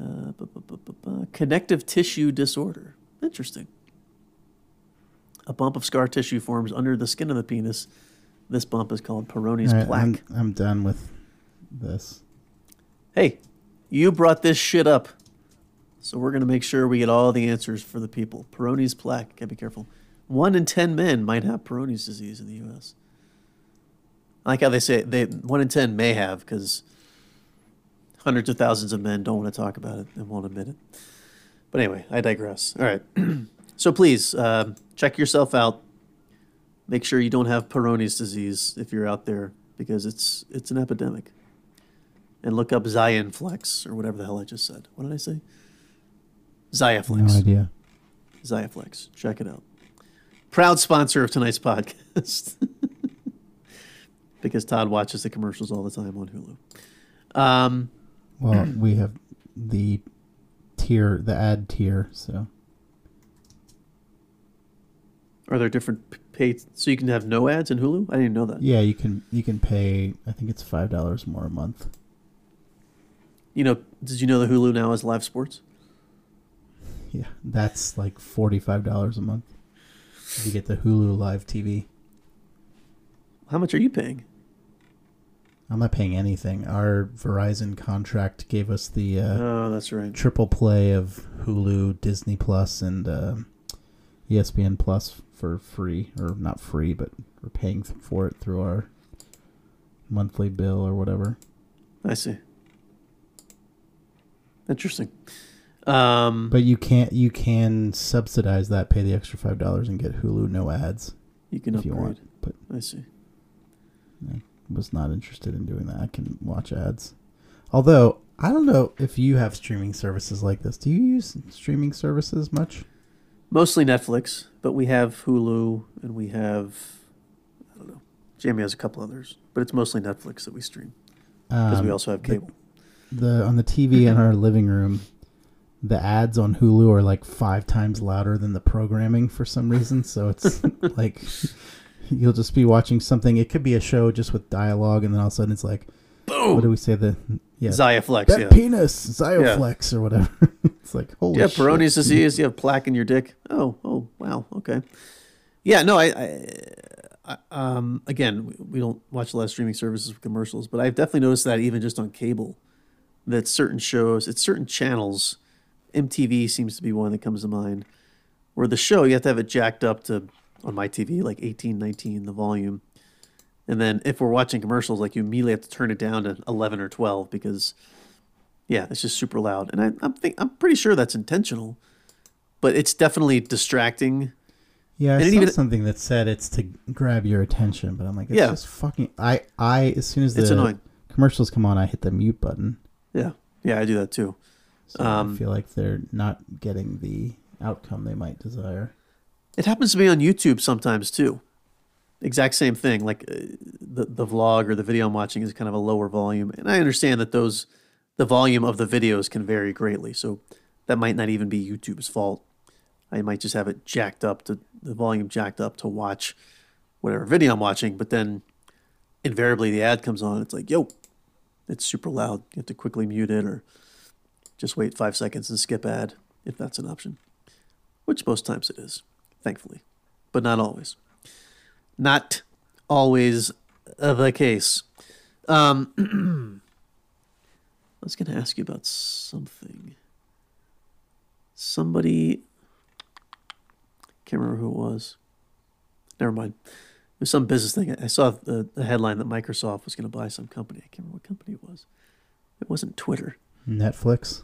Uh, bu- bu- bu- bu- bu- connective tissue disorder. Interesting. A bump of scar tissue forms under the skin of the penis. This bump is called Peyronie's right, plaque. I'm, I'm done with this. Hey, you brought this shit up. So we're going to make sure we get all the answers for the people. Peyronie's plaque. Gotta be careful. One in ten men might have Peyronie's disease in the U.S. I like how they say they one in ten may have because hundreds of thousands of men don't want to talk about it and won't admit it. But anyway, I digress. All right. so please um check yourself out. Make sure you don't have Peyronie's disease if you're out there because it's it's an epidemic and look up Xianflex or whatever the hell I just said. What did I say? Xiaflex. No idea. Xiaflex. Check it out. Proud sponsor of tonight's podcast. because Todd watches the commercials all the time on Hulu. Um, Well, we have the tier, the ad tier. So are there different paid so you can have no ads in Hulu? I didn't know that. yeah, you can you can pay. I think it's five dollars more a month. You know, did you know that Hulu now has live sports? Yeah, that's like forty five dollars a month. You get the Hulu Live TV. How much are you paying? I'm not paying anything. Our Verizon contract gave us the uh, oh, that's right. triple play of Hulu, Disney Plus, and uh, ESPN Plus for free, or not free, but we're paying for it through our monthly bill or whatever. I see. Interesting. Um, But you can't. You can subsidize that, pay the extra five dollars, and get Hulu no ads you can if upgrade. you want. But I see. I was not interested in doing that. I can watch ads. Although I don't know if you have streaming services like this. Do you use streaming services much? Mostly Netflix, but we have Hulu and we have I don't know. Jamie has a couple others, but it's mostly Netflix that we stream because we Um, also have the- cable. the on the TV in our living room, the ads on Hulu are like five times louder than the programming for some reason. So it's like you'll just be watching something. It could be a show just with dialogue, and then all of a sudden it's like, Boom. what do we say? The yeah, Xiaflex, that yeah. penis, Xioflex or whatever. it's like holy. Yeah, shit. Peyronie's disease. You have plaque in your dick. Oh, oh, wow. Okay. Yeah, no, I, I, I um, again, we- we don't watch a lot of streaming services with commercials, but I've definitely noticed that even just on cable, that certain shows, it's certain channels, MTV seems to be one that comes to mind, where the show you have to have it jacked up to on my TV like 18, 19, the volume. And then if we're watching commercials, like you immediately have to turn it down to 11 or 12 because yeah, it's just super loud, and I, I'm think I'm pretty sure that's intentional, but it's definitely distracting. Yeah, I And saw even- something that said it's to grab your attention, but I'm like, it's Yeah. just fucking. I I as soon as the commercials come on, I hit the mute button. Yeah, yeah, I do that too. So Um, I feel like they're not getting the outcome they might desire. It happens to me on YouTube sometimes too. Exact same thing. Like uh, the the vlog or the video I'm watching is kind of a lower volume, and I understand that those the volume of the videos can vary greatly. So that might not even be YouTube's fault. I might just have it jacked up to the volume jacked up to watch whatever video I'm watching, but then invariably the ad comes on. It's like, yo, it's super loud. You have to quickly mute it or just wait five seconds and skip ad if that's an option, which most times it is, thankfully, but not always. Not always the case. Um, I was going to ask you about something. Somebody, can't remember who it was. Never mind. It was some business thing. I saw the, the headline that Microsoft was going to buy some company. I can't remember what company it was. It wasn't Twitter. Netflix.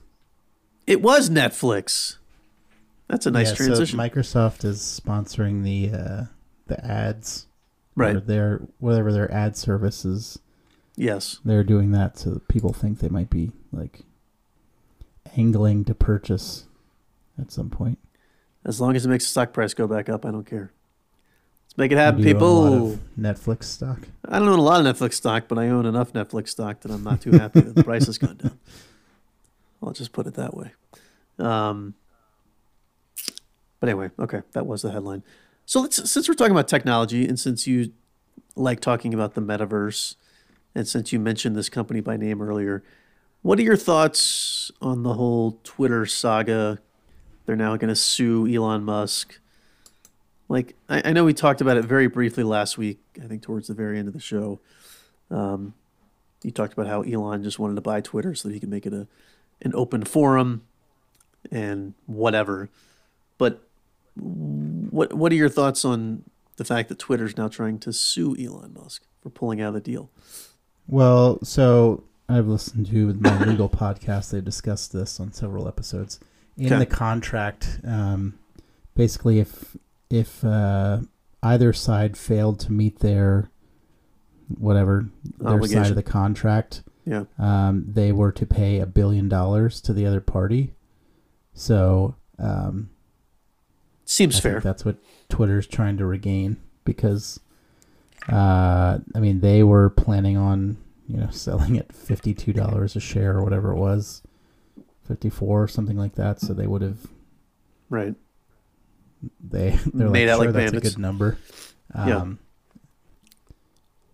It was Netflix. That's a nice Yeah, transition. So Microsoft is sponsoring the uh, the ads. right. Or their whatever their ad services. Yes. They're doing that so that people think they might be like angling to purchase at some point. As long as it makes the stock price go back up, I don't care. Let's make it Do happen, you own a lot people. of Netflix stock. I don't own a lot of Netflix stock, but I own enough Netflix stock that I'm not too happy that the price has gone down. I'll just put it that way. Um, but anyway, okay, that was the headline. So let's since we're talking about technology, and since you like talking about the metaverse, and since you mentioned this company by name earlier, what are your thoughts on the whole Twitter saga? They're now going to sue Elon Musk. Like I, I know we talked about it very briefly last week. I think towards the very end of the show, um, you talked about how Elon just wanted to buy Twitter so that he could make it a an open forum and whatever. But what what are your thoughts on the fact that Twitter's now trying to sue Elon Musk for pulling out of the deal? Well, so I've listened to my legal podcast. They discussed this on several episodes. In Okay. the contract, um, basically, if if uh, either side failed to meet their whatever their side of the contract, Yeah. um, they were to pay a billion dollars to the other party. So um, Seems I fair. think that's what Twitter's trying to regain because, uh, I mean, they were planning on you know selling at fifty two dollars a share or whatever it was, fifty four or something like that. So they would have Right. they they're Made like sure like that's bandits." a good number. Um, Yeah.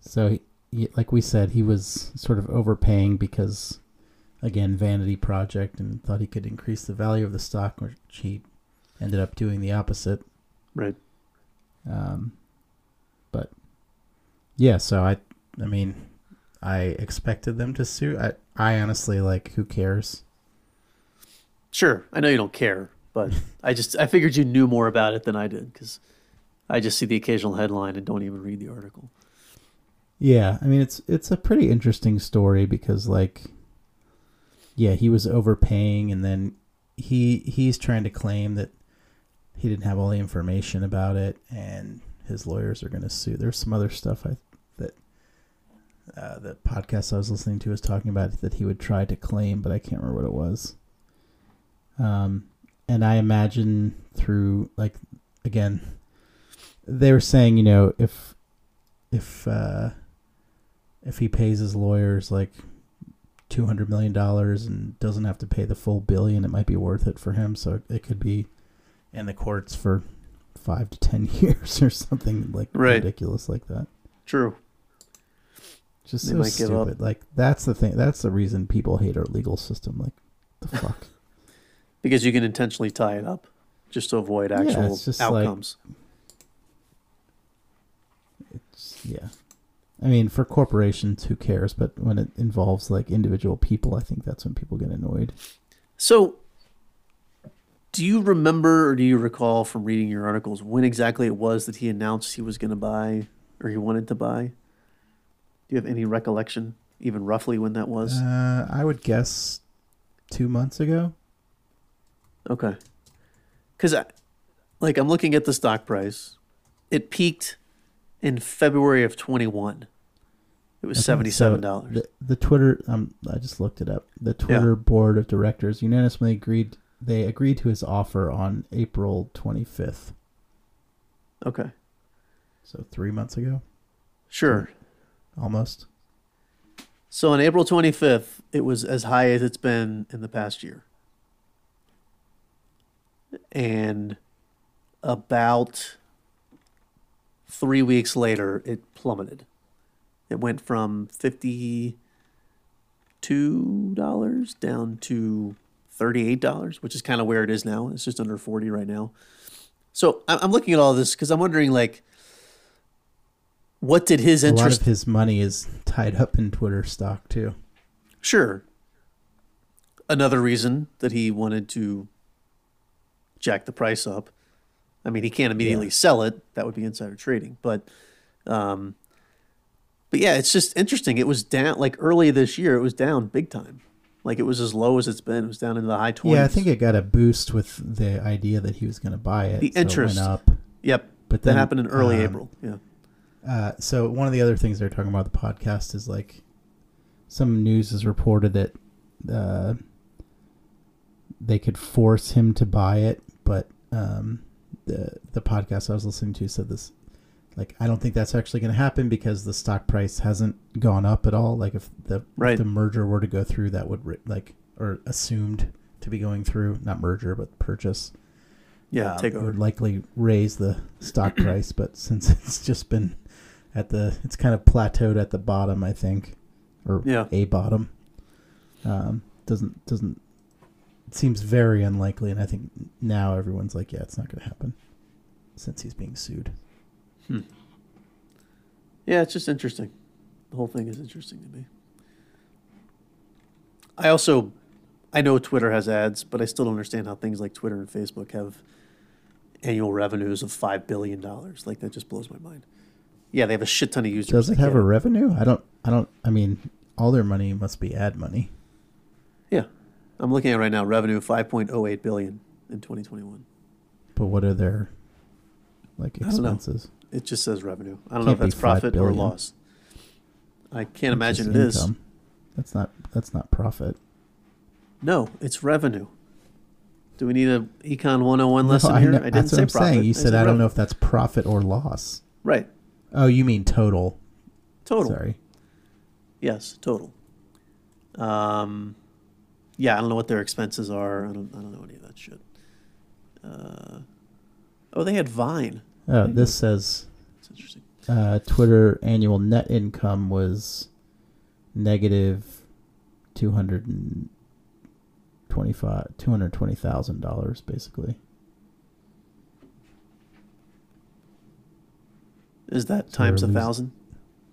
So like we said, he was sort of overpaying because, again, vanity project, and thought he could increase the value of the stock, which he ended up doing the opposite. Right. Um, but yeah, so I, I mean, I expected them to sue. I, I honestly like, who cares? Sure. I know you don't care, but I just I figured you knew more about it than I did because I just see the occasional headline and don't even read the article. Yeah, I mean, it's it's a pretty interesting story because, like, yeah, he was overpaying, and then he he's trying to claim that he didn't have all the information about it, and his lawyers are going to sue. There's some other stuff I that uh, the podcast I was listening to was talking about that he would try to claim, but I can't remember what it was. Um, and I imagine through like again, they were saying, you know, if if uh, if he pays his lawyers like two hundred million dollars and doesn't have to pay the full billion, it might be worth it for him. So it, could be in the courts for five to ten years or something like Right. ridiculous like that. True. Just They so might give up. stupid. Like that's the thing. That's the reason people hate our legal system. Like the fuck. Because you can intentionally tie it up just to avoid Yeah, actual it's just like- outcomes. It's, yeah. I mean, for corporations, who cares? But when it involves like individual people, I think that's when people get annoyed. So, do you remember or do you recall from reading your articles when exactly it was that he announced he was going to buy or he wanted to buy? Do you have any recollection, even roughly when that was? Uh, I would guess two months ago. Okay. Because, like, I'm looking at the stock price. It peaked in February of 21. It was $77. the, the Twitter, um, I just looked it up. The Twitter board of directors unanimously agreed. They agreed to his offer on April 25th, okay. so three months ago, Sure. almost. So on April 25th, it was as high as it's been in the past year. And about three weeks later, it plummeted. It went from $52 down to $38, which is kind of where it is now. It's just under 40 right now. So I- I'm looking at all this because I'm wondering, like, what did his interest? A lot of his money is tied up in Twitter stock too. Sure. Another reason that he wanted to jack the price up. I mean, he can't immediately Yeah. sell it. That would be insider trading. But Um, but yeah, it's just interesting. It was down like early this year. It was down big time. Like it was as low as it's been. It was down into the high twenties. Yeah, I think it got a boost with the idea that he was going to buy it. The so interest. went up. Yep, But that happened in early um, April. Yeah. Uh, so one of the other things they're talking about the podcast is like some news has reported that uh, they could force him to buy it, but um, the the podcast I was listening to said this. Like I don't think that's actually going to happen because the stock price hasn't gone up at all. Like if the Right. if the merger were to go through, that would like or assumed to be going through, not merger but purchase. Yeah. um, take over. would likely raise the stock price, but since it's just been at the, it's kind of plateaued at the bottom, I think, or Yeah. a bottom. Um, doesn't doesn't seems very unlikely, and I think now everyone's like, yeah, it's not going to happen since he's being sued. Hmm. Yeah, it's just interesting. The whole thing is interesting to me. I also, I know Twitter has ads, but I still don't understand how things like Twitter and Facebook have annual revenues of five billion dollars. Like that just blows my mind. Yeah, they have a shit ton of users. Does it have a revenue? I don't. I don't. I mean, all their money must be ad money. Yeah, I'm looking at right now. Revenue five point oh eight billion in 2021. But what are their like I know. expenses? It just says revenue. I don't know Can't if that's profit or loss. I can't That's imagine it is. That's not. That's not profit. No, it's revenue. Do we need a econ 101 No, lesson I here? know- I didn't that's say what I'm profit. saying. You I said I don't revenue. know if that's profit or loss. Right. Oh, you mean total? Total. Sorry. Yes, total. Um, yeah, I don't know what their expenses are. I don't. I don't know any of that shit. Uh, oh, they had Vine. Oh, this says That's interesting. uh, Twitter annual net income was negative two hundred and twenty-five, two hundred twenty thousand dollars, basically. Is that So times a losing- thousand?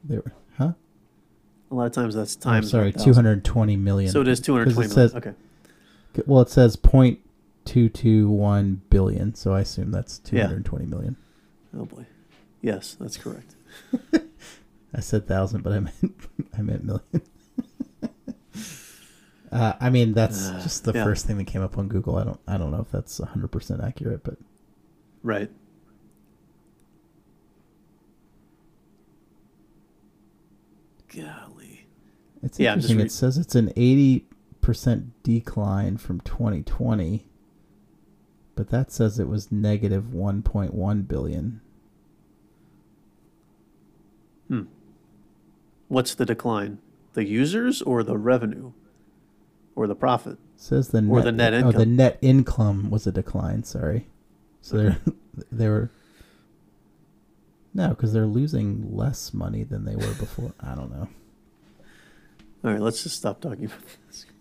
They were? A lot of times that's I'm times. sorry, two hundred twenty million. So it is two hundred twenty 'Cause million. it says- okay. Well, it says point two two one billion, so I assume that's two Yeah. hundred twenty million. Oh boy. Yes, that's correct. I said thousand, but I meant I meant million. uh, I mean, that's Uh, just the yeah. first thing that came up on Google. I don't I don't know if that's hundred percent accurate, but Right. Golly. It's Yeah, interesting. re- it says it's an eighty percent decline from twenty twenty, but that says it was negative one point one billion. Hmm. What's the decline? The users or the revenue? Or the profit? Says the Or net, the net Oh, the income. net income was a decline. Sorry, so they're they were. No, because they're losing less money than they were before. I don't know. All right, let's just stop talking about this.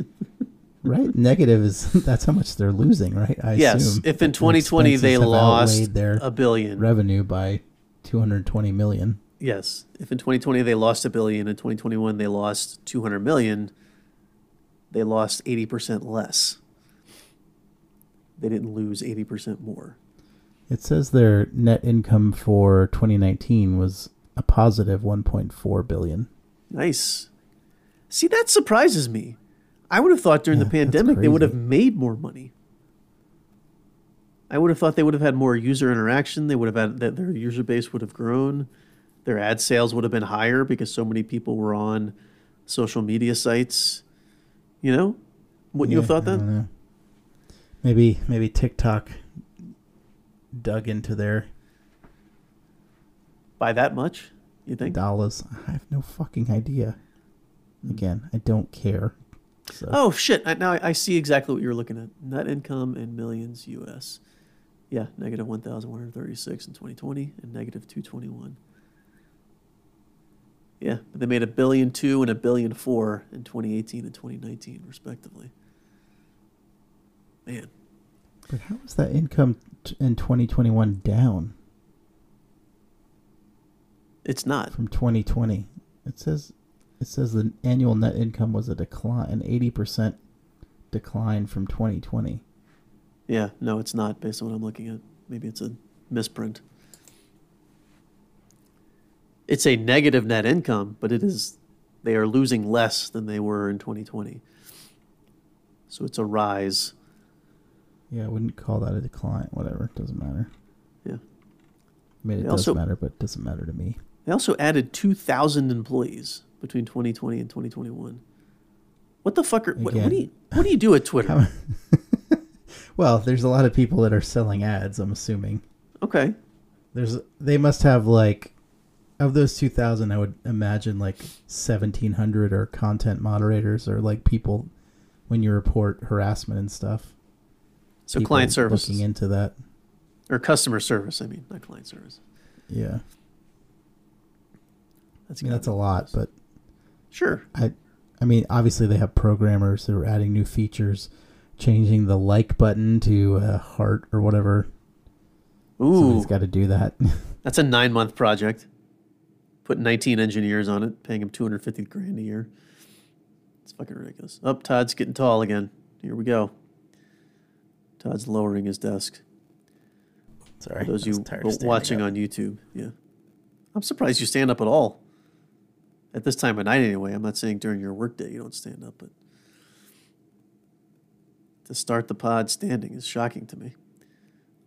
Right? Negative is that's how much they're losing, right? I yes, assume if in 2020 they lost their a billion. revenue by 220 million. yes, if in 2020 they lost a billion, in 2021 they lost 200 million, they lost 80% less. They didn't lose 80% more. It says their net income for 2019 was a positive 1.4 billion. Nice. See, that surprises me. I would have thought during Yeah, the pandemic they would have made more money. I would have thought they would have had more user interaction. They would have had that their user base would have grown. Their ad sales would have been higher because so many people were on social media sites. You know, wouldn't you have thought that? know. Maybe maybe TikTok dug into their By that much, you think? dollars. I have no fucking idea. Again, I don't care. So Oh shit! I, now I, I see exactly what you're looking at. Net income in millions U.S. Yeah, negative one thousand one hundred thirty-six in 2020 and negative two twenty-one. Yeah, but they made a billion two and a billion four in 2018 and 2019, respectively. Man, But how is that income t- in 2021 down it's not. from 2020? It says it says the annual net income was a decline, an 80% decline from 2020. Yeah, no, it's not based on what I'm looking at. Maybe it's a misprint. it's a negative net income, but it is they are losing less than they were in 2020. So it's a rise. Yeah, I wouldn't call that a decline. Whatever, it doesn't matter. Yeah. I mean, it They does also- matter, but it doesn't matter to me. They also added 2,000 employees between 2020 and 2021. What the fuck are, what, what do you what do you do at Twitter? Well, there's a lot of people that are selling ads. I'm assuming Okay. there's they must have like of those 2,000. I would imagine like 1,700 are content moderators or like people when you report harassment and stuff. So people client service looking into that. or customer service, I mean, not client service. Yeah, That's I mean, that's a lot, but Sure. I, I mean, obviously they have programmers that are adding new features, changing the like button to a heart or whatever. Ooh, Somebody's got to do that. that's a nine month project. Put 19 engineers on it, paying them 250 grand a year. It's fucking ridiculous. Up, Todd's getting tall again. Here we go. Todd's lowering his desk. Sorry, For those I was you tired of standing watching up. on YouTube, yeah. I'm surprised you stand up at all. At this time of night, anyway. I'm not saying during your workday you don't stand up, but to start the pod standing is shocking to me.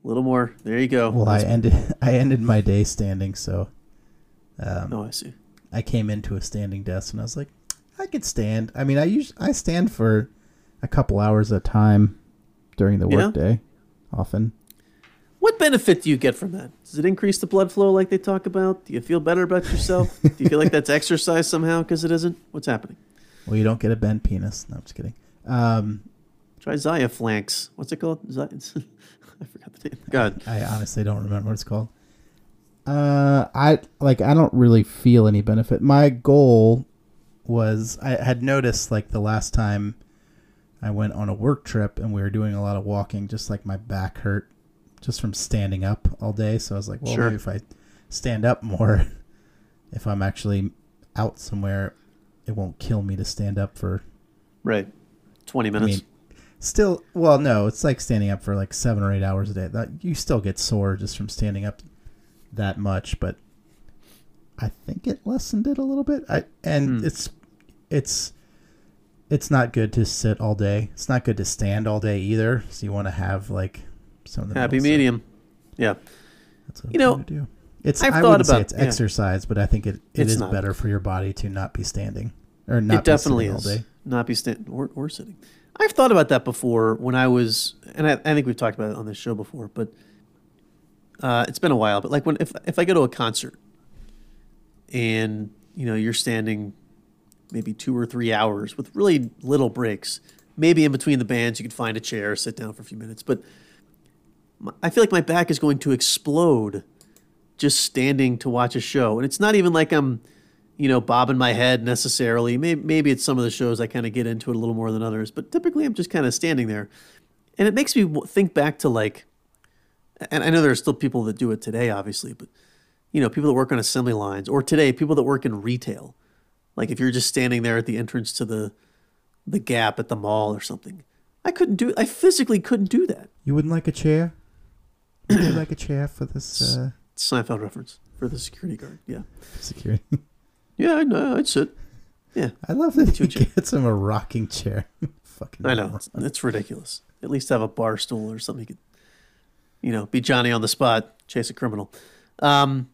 A little more. There you go. Well, I That's- ended I ended my day standing, so um, Oh, I see. I came into a standing desk and I was like, I could stand. I mean, I use I stand for a couple hours at a time during the Yeah. workday, often. What benefit do you get from that? Does it increase the blood flow like they talk about? Do you feel better about yourself? do you feel like that's exercise somehow because it isn't? What's happening? Well, you don't get a bent penis. No, I'm just kidding. Um, Try Xiaflanx. What's it called? Zi- I forgot the name. God. I honestly don't remember what it's called. Uh, I like I don't really feel any benefit. My goal was I had noticed like the last time I went on a work trip and we were doing a lot of walking, just like my back hurt just from standing up all day. So I was like, well, Sure. maybe if I stand up more, if I'm actually out somewhere, it won't kill me to stand up for Right. 20 I minutes. mean, still, well, no, it's like standing up for like seven or eight hours a day. That you still get sore just from standing up that much, but I think it lessened it a little bit. I and Hmm. it's it's it's not good to sit all day. It's not good to stand all day either. So you want to have like some of the Happy medium. Yeah. That's what You I'm know, to do. It's I've I thought wouldn't say about- it's yeah. exercise, but I think it, it It's is not. better for your body to not be standing or not it definitely be is. sitting all day. Not be standing or, or sitting. I've thought about that before when I was, and I, I think we've talked about it on this show before, but uh, it's been a while. But like when if if I go to a concert and you know you're standing maybe two or three hours with really little breaks, maybe in between the bands you could find a chair, sit down for a few minutes, but I feel like my back is going to explode just standing to watch a show, and it's not even like I'm you know, bobbing my head necessarily. Maybe, maybe it's some of the shows I kind of get into it a little more than others, but typically I'm just kind of standing there. And it makes me think back to like, and I know there are still people that do it today, obviously, but you know, people that work on assembly lines or today, people that work in retail. Like if you're just standing there at the entrance to the, the gap at the mall or something, I couldn't do I physically couldn't do that. You wouldn't like a chair? You like a chair for this uh, Seinfeld reference for the security guard. Yeah. security? Yeah, I know. I'd sit. Yeah. I love that chair. gets him a rocking chair. Fucking I know it's, it's ridiculous. At least have a bar stool or something. You could, you know, be Johnny on the spot, chase a criminal. Um,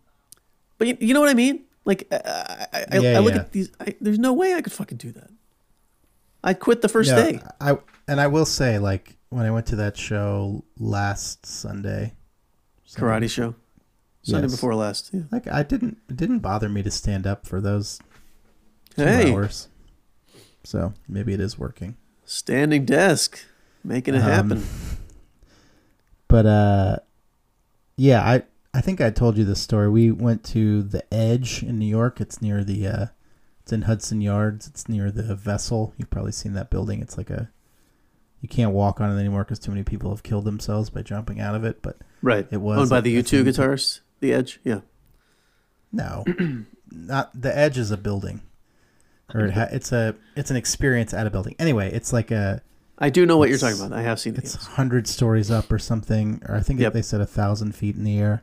but you, you know what I mean? Like, I, I, I, Yeah, I look yeah. at these. I, there's no way I could fucking do that. I'd quit the first No, day. I and I will say, like when I went to that show last Sunday, Sunday- Karate show, Sunday Yes. before last. Yeah. Like I didn't, it didn't bother me to stand up for those two Hey, hours. So maybe it is working. standing desk, making it Um, happen. But uh, yeah, I I think I told you this story. We went to the Edge in New York. It's near the uh, it's in Hudson Yards. It's near the Vessel. You've probably seen that building. It's like a you can't walk on it anymore because too many people have killed themselves by jumping out of it. But Right. it was Owned by the U2 thing- guitarist, The Edge. Yeah. No, not the Edge is a building, or it ha- it's a it's an experience at a building. Anyway, it's like a I do know what you're talking about. I have seen it. it's hundred stories up or something, or I think Yep. they said a thousand feet in the air.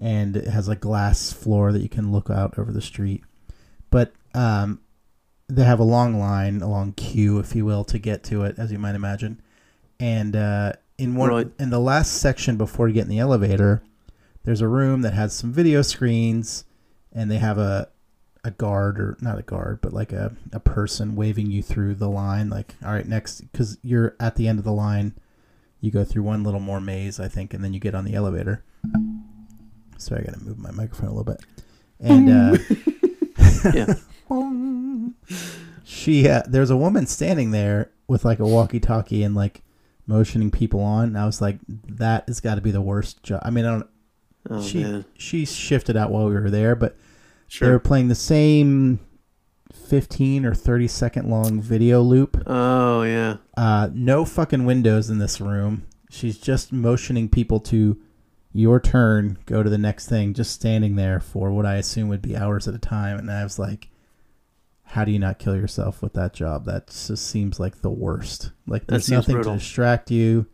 and it has a glass floor that you can look out over the street. But um, they have a long line, a long queue, if you will, to get to it, as you might imagine. And uh, in one Right. in the last section before you get in the elevator, there's a room that has some video screens, and they have a a guard or not a guard, but like a, a person waving you through the line. Like, all right, next, because you're at the end of the line, you go through one little more maze, I think, and then you get on the elevator. Sorry, I gotta move my microphone a little bit. And uh, Yeah. she, uh, there's a woman standing there with like a walkie-talkie and like motioning people on. And I was like, that has got to be the worst job. I mean, I don't. Oh she man. she shifted out while we were there, but they were playing the same 15 or 30 second long video loop. Oh yeah. Uh, no fucking windows in this room. She's just motioning people to your turn, go to the next thing, just standing there for what I assume would be hours at a time. And I was like, how do you not kill yourself with that job? That just seems like the worst. Like there's nothing brutal. to distract you.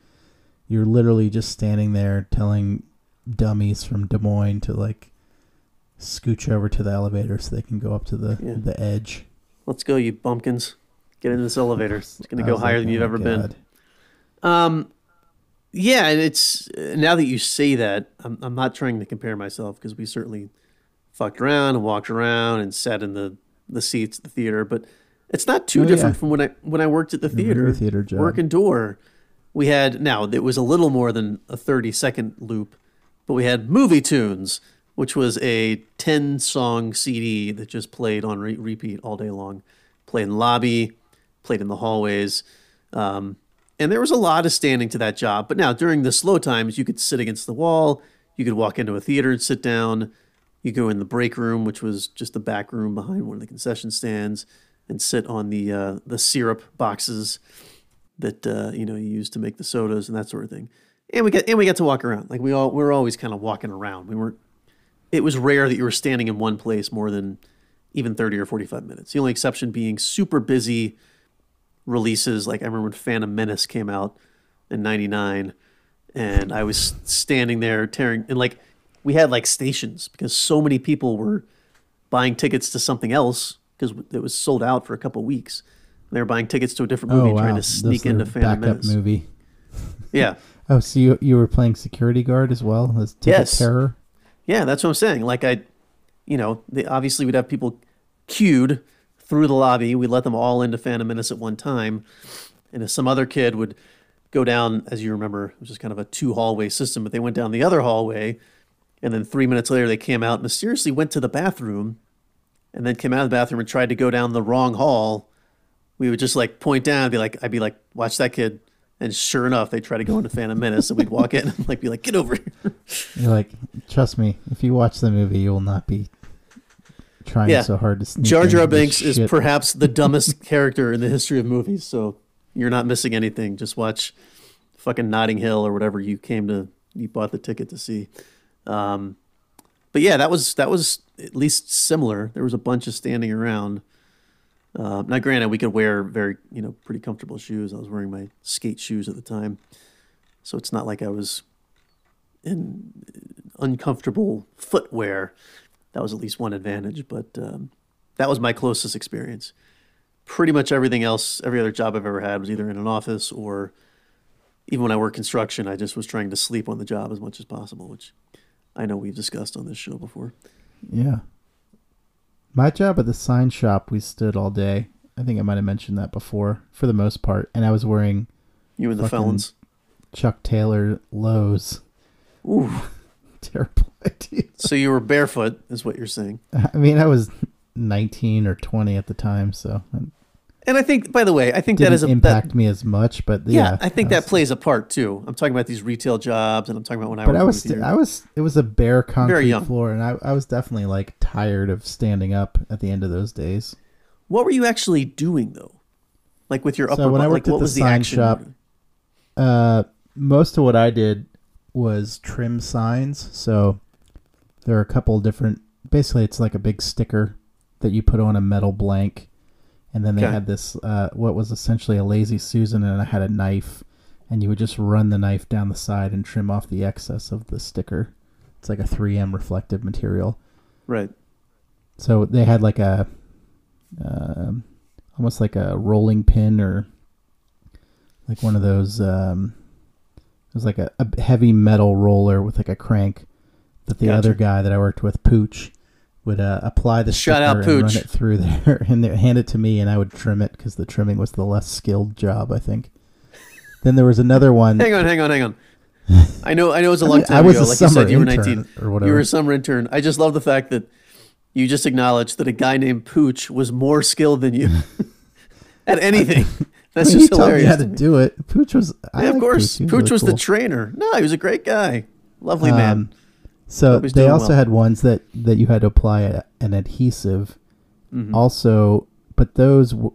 You're literally just standing there telling dummies from Des Moines to like scooch over to the elevator so they can go up to the Yeah. the edge. Let's go, you bumpkins. Get in this elevator. It's gonna go higher like, than "Oh you've my ever been. Um, yeah, and it's now that you say that, I'm I'm not trying to compare myself because we certainly fucked around and walked around and sat in the the seats at the theater, but it's not too Oh, different yeah. from when I when I worked at the Your movie theater, theater job. working door. We had now it was a little more than a 30 second loop, but we had movie tunes, which was a 10 song CD that just played on re- repeat all day long. Played in the lobby, played in the hallways. Um, and there was a lot of standing to that job. But now during the slow times, you could sit against the wall, you could walk into a theater and sit down. You go in the break room, which was just the back room behind one of the concession stands, and sit on the uh, the syrup boxes that uh, you know you use to make the sodas and that sort of thing. And we got and we got to walk around. Like we all we were always kind of walking around. We weren't. It was rare that you were standing in one place more than even thirty or forty five minutes. The only exception being super busy releases. Like I remember when Phantom Menace came out in '99, and I was standing there tearing and like we had like stations because so many people were buying tickets to something else because it was sold out for a couple weeks. They were buying tickets to a different movie, oh wow, trying to sneak into Phantom backup Menace. movie. Yeah, Oh, so you you were playing security guard as well as ticket Yes. terror? yeah, that's what I'm saying. Like I, you know, they, obviously we'd have people queued through the lobby. We'd let them all into Phantom Menace at one time, and if some other kid would go down, as you remember, it was just kind of a two hallway system, but they went down the other hallway, and then three minutes later they came out, mysteriously went to the bathroom, and then came out of the bathroom and tried to go down the wrong hall. We would just like point down and be like, I'd be like, watch that kid. And sure enough, they try to go into Phantom Menace, and we'd walk in and like be like, get over here. You're like, trust me, if you watch the movie, you will not be trying Yeah. so hard to sneak Jar Jar Binks is shit. perhaps the dumbest character in the history of movies, so you're not missing anything. Just watch fucking Notting Hill or whatever you came to you bought the ticket to see. Um, but yeah, that was that was at least similar. There was a bunch of standing around. Uh, now, granted, we could wear very you know pretty comfortable shoes. I was wearing my skate shoes at the time, so it's not like I was in uncomfortable footwear. That was at least one advantage, but um, that was my closest experience. Pretty much everything else, every other job I've ever had was either in an office or even when I worked construction, I just was trying to sleep on the job as much as possible, which I know we've discussed on this show before. Yeah. My job at the sign shop, we stood all day. I think I might have mentioned that before, for the most part. And I was wearing You and the felons. Chuck Taylor lows. Ooh. Terrible idea. So you were barefoot, is what you're saying. I mean, I was 19 or 20 at the time, so And I think, by the way, I think didn't that is a impact that, me as much. But yeah, yeah, I think was- that plays a part too. I'm talking about these retail jobs, and I'm talking about when I But I was, the. I was, it was a bare concrete floor, and I, I was definitely like tired of standing up at the end of those days. What were you actually doing though? Like with your upper So when I worked like, at the the sign were shop. Uh, most of what I did was trim signs. So there are a couple different. Basically, it's like a big sticker that you put on a metal blank, and then they Okay. had this uh, what was essentially a lazy susan, and I had a knife, and you would just run the knife down the side and trim off the excess of the sticker It's like a 3M reflective material. Right. So they had like a, um, almost like a rolling pin or like one of those. Um, it was like a, a heavy metal roller with like a crank that the Gotcha. other guy that I worked with, Pooch, would uh, apply the Shout out, sticker and run it through there and hand it to me, and I would trim it because the trimming was the less skilled job, I think. Then there was another one. Hang on, hang on, hang on. I know, I know, it was a I long mean, time I was ago. a Like you said, you were nineteen. or whatever. You were a summer intern. I just love the fact that you just acknowledged that a guy named Pooch was more skilled than you at anything. That's I mean, just he taught me hilarious. how to do it. Pooch was. I yeah, of course. Pooch, Pooch, He was really the trainer. No, he was a great guy. Lovely Um, man. So Hope they also well. had ones that that you had to apply a, an adhesive. Mhm. Also, but those w-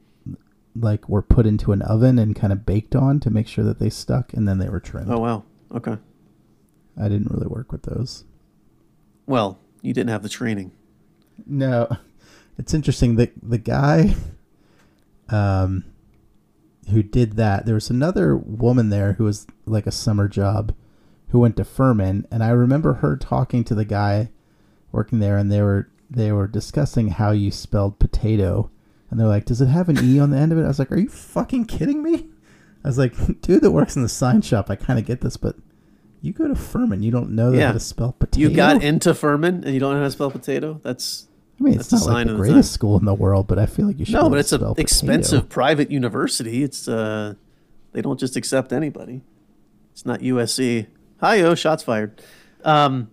like were put into an oven and kind of baked on to make sure that they stuck, and then they were trimmed. Oh wow. Okay. I didn't really work with those. Well, you didn't have the training. No, it's interesting. The the guy, um, who did that. There was another woman there who was like a summer job, who went to Furman, and I remember her talking to the guy working there, and they were they were discussing how you spelled potato, and they're like, "Does it have an e on the end of it?" I was like, "Are you fucking kidding me?" I was like, "Dude that works in the sign shop, I kind of get this, but." You go to Furman, you don't know Yeah. how to spell potato. You got into Furman and you don't know how to spell potato? That's I mean, it's That's not like the the greatest time. school in the world, but I feel like you should. no, but it's an potato. expensive private university. It's uh, they don't just accept anybody. It's not USC. Hi, oh, shots fired. Um,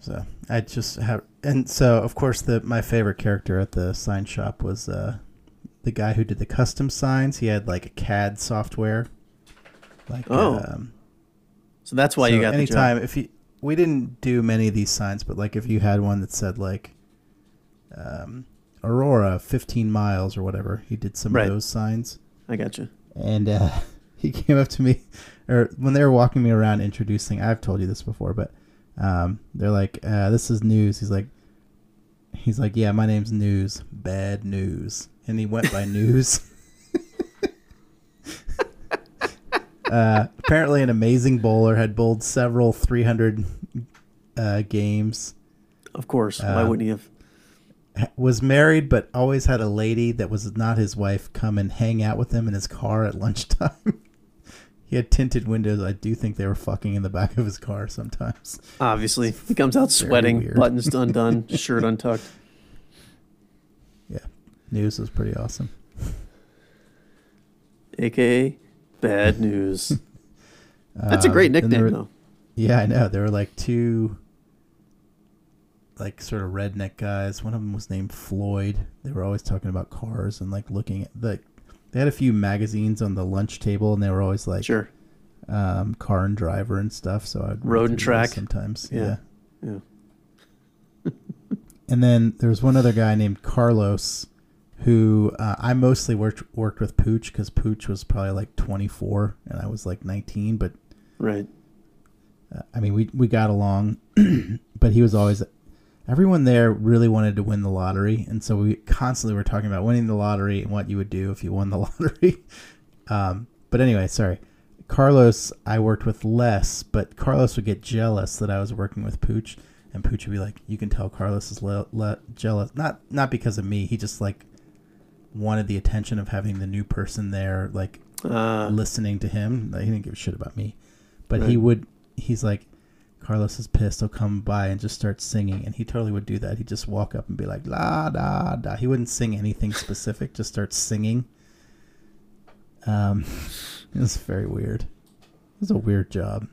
So I just have, and so of course the my favorite character at the sign shop was uh, the guy who did the custom signs. He had like a CAD software. Like Oh, um, so that's why so you got anytime if you we didn't do many of these signs, but like if you had one that said like um, Aurora, fifteen miles or whatever, he did some Right. of those signs. I got you. and uh, he came up to me, or when they were walking me around introducing. I've told you this before, but um, they're like, uh, "This is news." He's like, "He's like, yeah, my name's News. Bad news." And he went by News. uh, apparently, an amazing bowler had bowled several 300 uh, games. Of course. why Uh, wouldn't he have? was married but always had a lady that was not his wife come and hang out with him in his car at lunchtime. he had tinted windows. I do think they were fucking in the back of his car sometimes. Obviously, he comes out sweating, buttons undone, shirt untucked. Yeah. News was pretty awesome. AKA bad news. That's a Um, great nickname, were- though. Yeah, I know. There were like two like sort of redneck guys. One of them was named Floyd. They were always talking about cars and like looking at the they had a few magazines on the lunch table and they were always like Sure. um, car and driver and stuff. So I'd Road and track. sometimes. Yeah. Yeah. Yeah. And then there was one other guy named Carlos, who uh, I mostly worked worked with Pooch because Pooch was probably like 24 and I was like 19. But Right. uh, I mean, we we got along, but he was always. Everyone there really wanted to win the lottery, and so we constantly were talking about winning the lottery and what you would do if you won the lottery. Um, but anyway, sorry. Carlos, I worked with less, but Carlos would get jealous that I was working with Pooch, and Pooch would be like, "You can tell Carlos is le- le- jealous, not not because of me. He just like wanted the attention of having the new person there, like Uh, listening to him. Like, he didn't give a shit about me, but he would. He's like, Carlos is pissed. He'll come by and just start singing, and he totally would do that. He'd just walk up and be like, la da da. He wouldn't sing anything specific. Just start singing. Um, it was very weird. It was a weird job.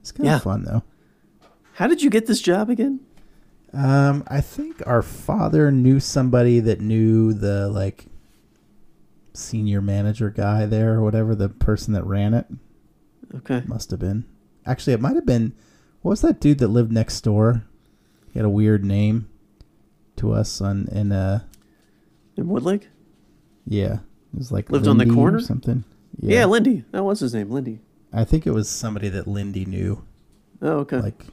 It's kind Yeah. of fun though. how did you get this job again? Um, I think our father knew somebody that knew the like senior manager guy there or whatever, the person that ran it. Okay. Must have been. Actually, it might have been. What was that dude that lived next door? He had a weird name to us on in uh In Woodlake? yeah. It was like Lived on the corner or something. Yeah. Lindy. That was his name, Lindy. I think it was somebody that Lindy knew, Oh, okay. like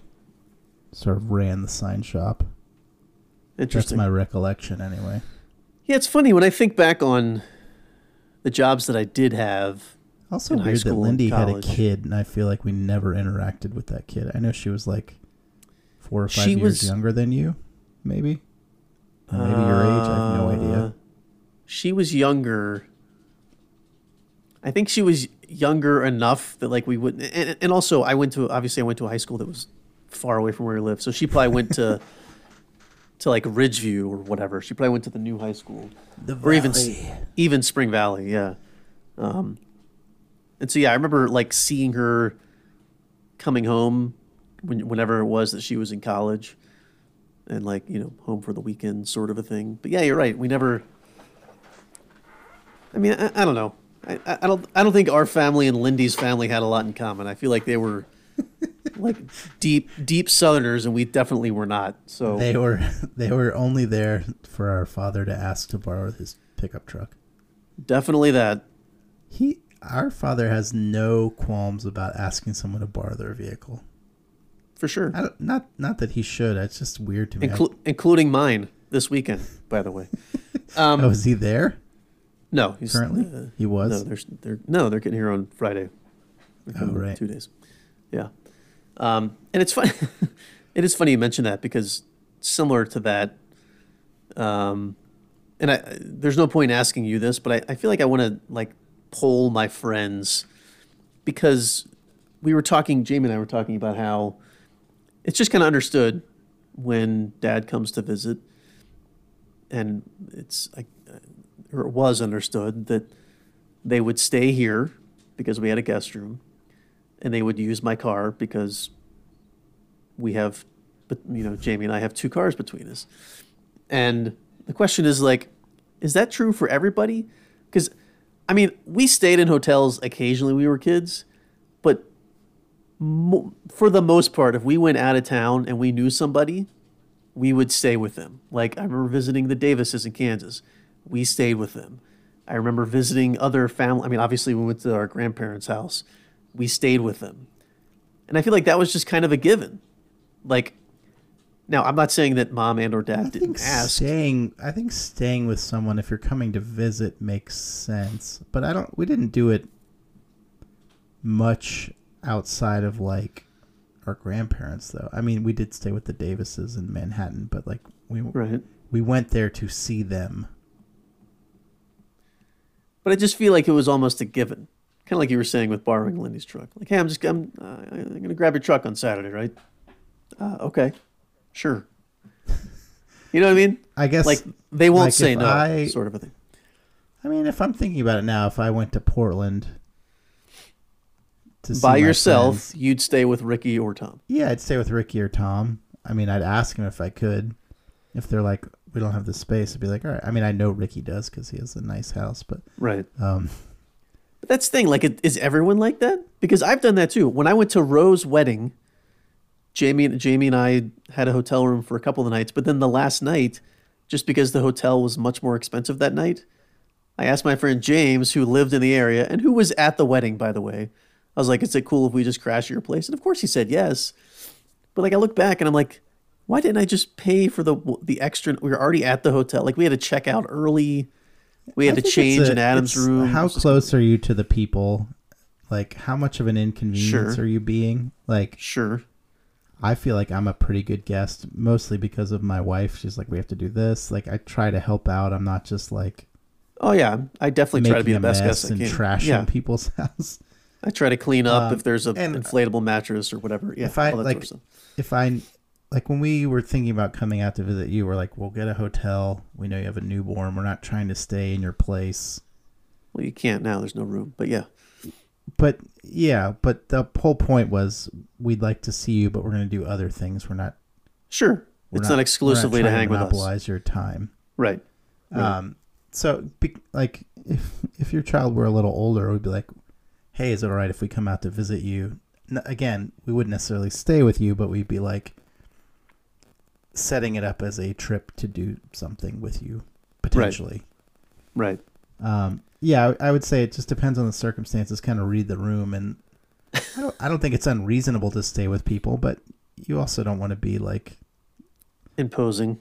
sort of ran the sign shop. That's Interesting. my recollection anyway. Yeah, it's funny when I think back on the jobs that I did have. Also weird that Lindy had a kid and I feel like we never interacted with that kid. I know she was like four or five She years was- younger than you, maybe. Or maybe your age. I have no Uh, idea. She was younger. I think she was younger enough that like we wouldn't. And, and also, I went to obviously I went to a high school that was far away from where we lived, so she probably went to to like Ridgeview or whatever. She probably went to the new high school, The or even even Spring Valley. Yeah. Um, and so yeah, I remember like seeing her coming home when, whenever it was that she was in college and like you know home for the weekend sort of a thing. But yeah you're right. We never i mean i, I don't know. I, I I don't i don't think our family and lindy's family had a lot in common. I feel like they were like deep deep southerners and we definitely were not. So They were they were only there for our father to ask to borrow his pickup truck. definitely that. He our father has no qualms about asking someone to borrow their vehicle. for sure not not that he should. It's just weird to me. Inclu- including mine this weekend by the way um oh, is he there no he's currently? uh, he no was. they're, they're no they're getting here on friday in right. two days yeah um and it's funny it is funny you mention that because similar to that um and i there's no point asking you this but i, I feel like i want to like poll my friends because we were talking jamie and i were talking about how it's just kind of understood when dad comes to visit. And it's I, or it was understood that they would stay here because we had a guest room and they would use my car because we have but you know jamie and i have two cars between us. And the question is like is that true for everybody? Because i mean we stayed in hotels occasionally when we were kids but mo- for the most part if we went out of town and we knew somebody we would stay with them. Like I remember visiting the Davises in Kansas. We stayed with them. I remember visiting other family. I mean, obviously we went to our grandparents' house. We stayed with them. And I feel like that was just kind of a given. Like now I'm not saying that mom and or dad I didn't ask. staying. I think staying with someone if you're coming to visit makes sense, but I don't. We didn't do it much outside of like our grandparents, though. I mean, we did stay with the Davises in Manhattan, but like we Right. we went there to see them. But I just feel like it was almost a given. Kind of like you were saying with borrowing Lindy's truck. Like, hey, I'm just I'm, uh, I'm going to grab your truck on Saturday, right? Uh, okay, sure. You know what I mean? I guess Like they won't like say no, I- sort of a thing. I mean, if I'm thinking about it now, if I went to Portland to see By yourself, friends- you'd stay with Ricky or Tom. yeah, I'd stay with Ricky or Tom. I mean, I'd ask him if I could. If they're like, we don't have the space, I'd be like, all right. I mean, I know Ricky does because he has a nice house, but Right. um, But that's the thing. Like, is everyone like that? Because I've done that too. When I went to Rose's wedding, Jamie, Jamie and I had a hotel room for a couple of nights. But then the last night, just because the hotel was much more expensive that night, I asked my friend James, who lived in the area and who was at the wedding, by the way. I was like, "Is it cool if we just crash at your place?" And of course, he said yes. But like, I look back and I'm like, why didn't I just pay for the the extra? We were already at the hotel. Like, we had to check out early. We had I to change a- in Adam's room. How close are you to the people? Like, how much of an inconvenience Sure. are you being? Like, Sure. I feel like I'm a pretty good guest, mostly because of my wife. She's like, we have to do this. Like, I try to help out. I'm not just like Oh yeah, I definitely try to be the a best guest and trashing yeah, people's house. I try to clean up Um, if there's an inflatable mattress or whatever. Yeah, If I, all that like- sort of stuff. if I like when we were thinking about coming out to visit you, we're like, we'll get a hotel. We know you have a newborn. We're not trying to stay in your place. Well, you can't now. There's no room. But yeah, But yeah, but the whole point was we'd like to see you, but we're going to do other things. We're not. sure. We're it's not, not, exclusively we're to not hang trying with us. monopolize your time. Right. Right. Um, so be, like if if your child were a little older, we'd be like, hey, is it all right if we come out to visit you? N- again, we wouldn't necessarily stay with you, but we'd be like setting it up as a trip to do something with you potentially. Right. Right. Um, yeah, I I would say it just depends on the circumstances. Kind of read the room, and I don't, I don't think it's unreasonable to stay with people, but you also don't want to be like, Imposing.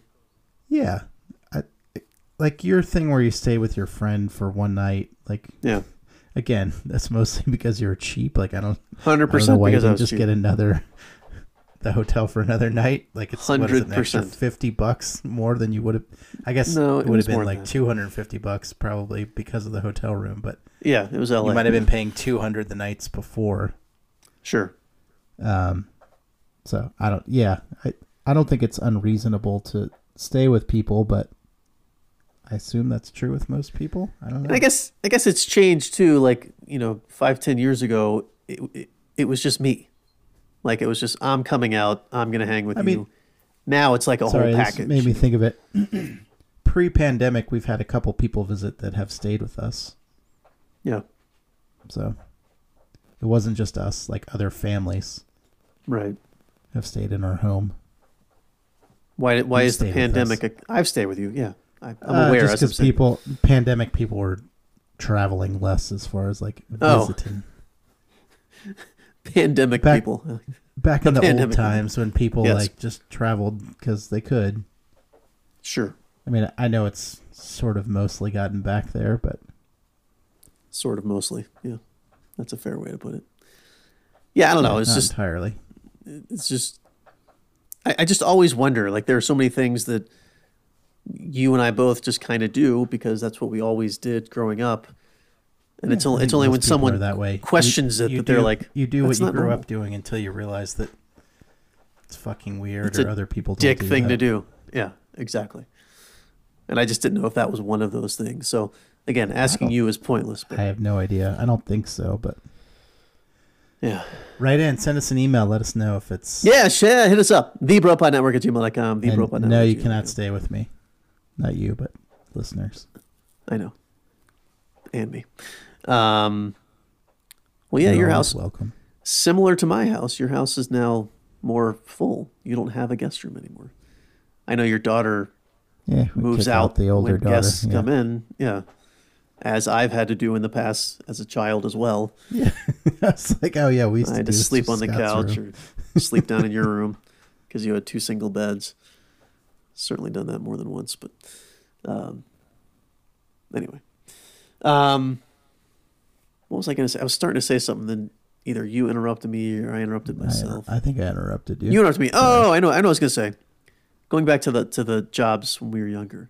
yeah, I, like your thing where you stay with your friend for one night. Like, Yeah. again, that's mostly because you're cheap. Like, I don't, Hundred I don't know percent why you because I was just cheap. get another the hotel for another night? Like it's what is it, an extra 100%. fifty bucks more than you would have. I guess No, it it would have been like two hundred and fifty bucks probably because of the hotel room, but Yeah, it was LA. you might have been paying two hundred the nights before. Sure. Um, so I don't. Yeah, I I don't think it's unreasonable to stay with people, but I assume that's true with most people. I don't know. And I guess I guess it's changed too. Like you know, five ten years ago, it, it, it was just me. Like it was just I'm coming out. I'm gonna hang with I you. mean- now it's like a Sorry, whole package. made me think of it. Pre-pandemic, we've had a couple people visit that have stayed with us, yeah. so it wasn't just us. Like other families Right. have stayed in our home. Why? Why is the pandemic? A, I've stayed with you. Yeah. I, I'm Uh, aware. just because people, pandemic people were traveling less as far as like Oh. pandemic Back- people. Back in the old times when people Yes. like just traveled because they could. Sure. I mean, I know it's sort of mostly gotten back there, but Sort of mostly. Yeah. That's a fair way to put it. Yeah. I don't know. It's not just entirely. it's just I, I just always wonder like there are so many things that you and I both just kind of do because that's what we always did growing up and it's only it's only when someone that way questions it that they're like you do what you grew normal." up doing until you realize that it's fucking weird It's or other people don't dick do thing that. to do yeah exactly and I just didn't know if that was one of those things so again asking you is pointless but I have no idea. I don't think so, but yeah write in, send us an email, let us know if it's yeah share hit us up thebropodnetwork at gmail.com thebropodnetwork no, you cannot stay with me. Not you, but listeners. I know and me um well yeah your house welcome. similar to my house, your house is now more full. You don't have a guest room anymore. I know your daughter Yeah, moves out the older when daughter. guests yeah. come in. Yeah, as I've had to do in the past as a child as well. Yeah, it's like, oh yeah, we used I to had to sleep on the Scott's couch room. or sleep down in your room because you had two single beds. Certainly done that more than once, but um, anyway. Um, what was I going to say? I was starting to say something, then either you interrupted me or I interrupted myself. I think I interrupted you. You interrupted me. Oh, I know. I know. What I was gonna say. Going back to the to the jobs when we were younger,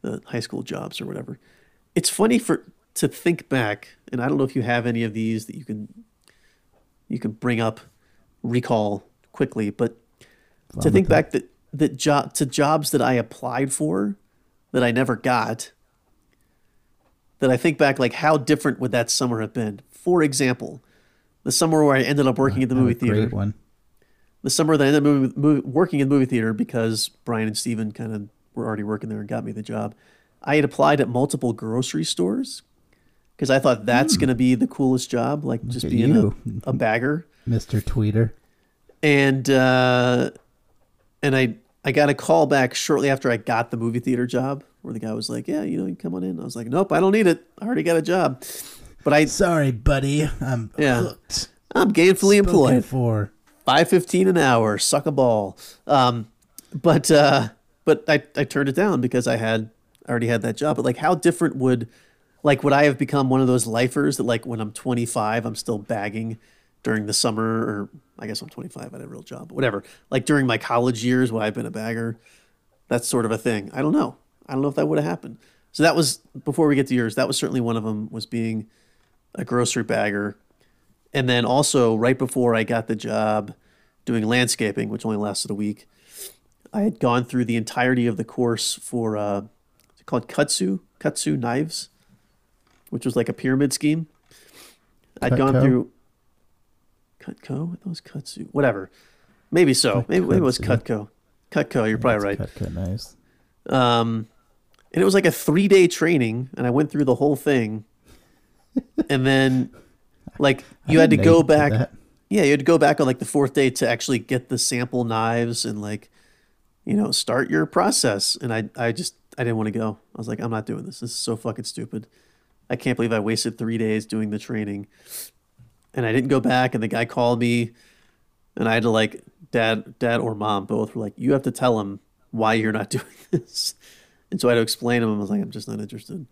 the high school jobs or whatever. It's funny for to think back, and I don't know if you have any of these that you can you can bring up, recall quickly, but to think back that that job to jobs that I applied for that I never got. That I think back, like how different would that summer have been? For example, the summer where I ended up working at the movie theater Great one. the summer that I ended up moving, mov- working in the movie theater because Brian and Steven kind of were already working there and got me the job. I had applied at multiple grocery stores because I thought that's going to be the coolest job, like just being you. a, a bagger. Mr. Tweeter. And uh, and I I got a call back shortly after I got the movie theater job where the guy was like, "Yeah, you know, you come on in." I was like, "Nope, I don't need it. I already got a job." But I Sorry, buddy. I'm Yeah. hooked. I'm gainfully employed. for. five fifteen an hour, suck a ball. Um, but uh, but I, I turned it down because I had I already had that job. But like, how different would like would I have become one of those lifers that like when I'm 25 I'm still bagging during the summer or I guess I'm 25 I had a real job, but whatever. Like during my college years, would I have been a bagger? That's sort of a thing. I don't know. I don't know if that would have happened. So that was before we get to yours. That was certainly one of them. Was being a grocery bagger and then also right before I got the job doing landscaping, which only lasted a week, I had gone through the entirety of the course for uh, it's called Kutsu Kutsu knives, which was like a pyramid scheme. I'd gone through Cutco. I thought it was Kutsu. Whatever. Maybe so. Maybe, maybe it was. Cutco. Cutco. You're probably right. Cut, cut, nice. Um, and it was like a three day training, and I went through the whole thing. and then, like, you had to go back. Yeah, you had to go back on like the fourth day to actually get the sample knives and like, you know, start your process. And I, I just, I didn't want to go. I was like, I'm not doing this. This is so fucking stupid. I can't believe I wasted three days doing the training. And I didn't go back. And the guy called me, and I had to like, dad, dad or mom both were like, you have to tell him why you're not doing this. And so I had to explain to him. I was like, I'm just not interested.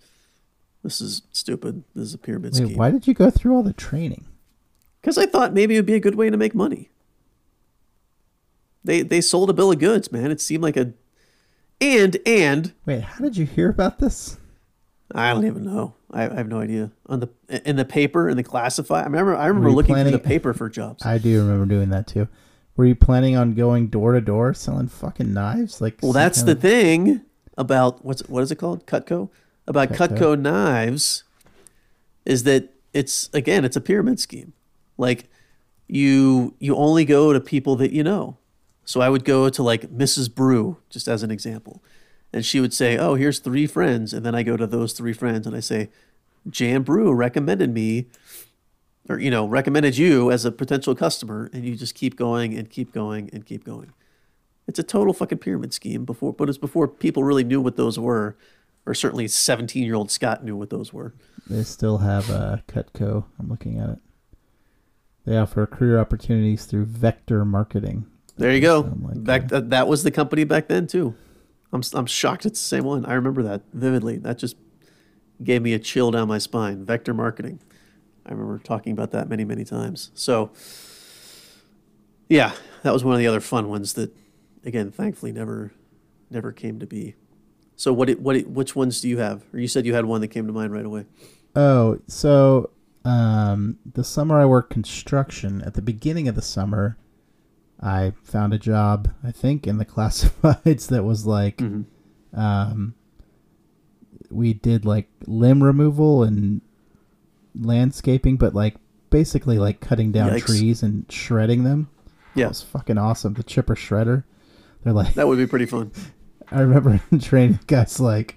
This is stupid. This is a pyramid Wait, scheme. why did you go through all the training? Because I thought maybe it would be a good way to make money. They they sold a bill of goods, man. It seemed like a and and Wait, how did you hear about this? I don't even know. I, I have no idea. On the in the paper in the classify. I remember I remember looking planning- through the paper for jobs. I do remember doing that too. Were you planning on going door to door selling fucking knives? Like, well, that's the of- thing about what's what is it called? Cutco. About Cutco. Cutco knives is that it's again it's a pyramid scheme. Like you you only go to people that you know. So I would go to like Mrs. Brew, just as an example. And she would say, Oh, here's three friends. And then I go to those three friends and I say, "Jam Brew recommended me or, you know, recommended you as a potential customer. And you just keep going and keep going and keep going. It's a total fucking pyramid scheme before, but it's before people really knew what those were, or certainly 17 year old Scott knew what those were. They still have uh, Cutco. I'm looking at it. They offer career opportunities through vector marketing. There you go. Like, back that was the company back then too. I'm I'm shocked it's the same one. I remember that vividly. That just gave me a chill down my spine. Vector marketing. I remember talking about that many many times. So yeah, that was one of the other fun ones that again, thankfully never never came to be. So what it, what it, which ones do you have? Or you said you had one that came to mind right away. Oh, so um, the summer I worked construction. At the beginning of the summer, I found a job. I think in the classifieds that was like, Mm-hmm. um, we did like limb removal and landscaping, but like basically like cutting down Yikes. trees and shredding them. It Yeah, was fucking awesome. The chipper shredder. They're like, that would be pretty fun. I remember in training, guys like,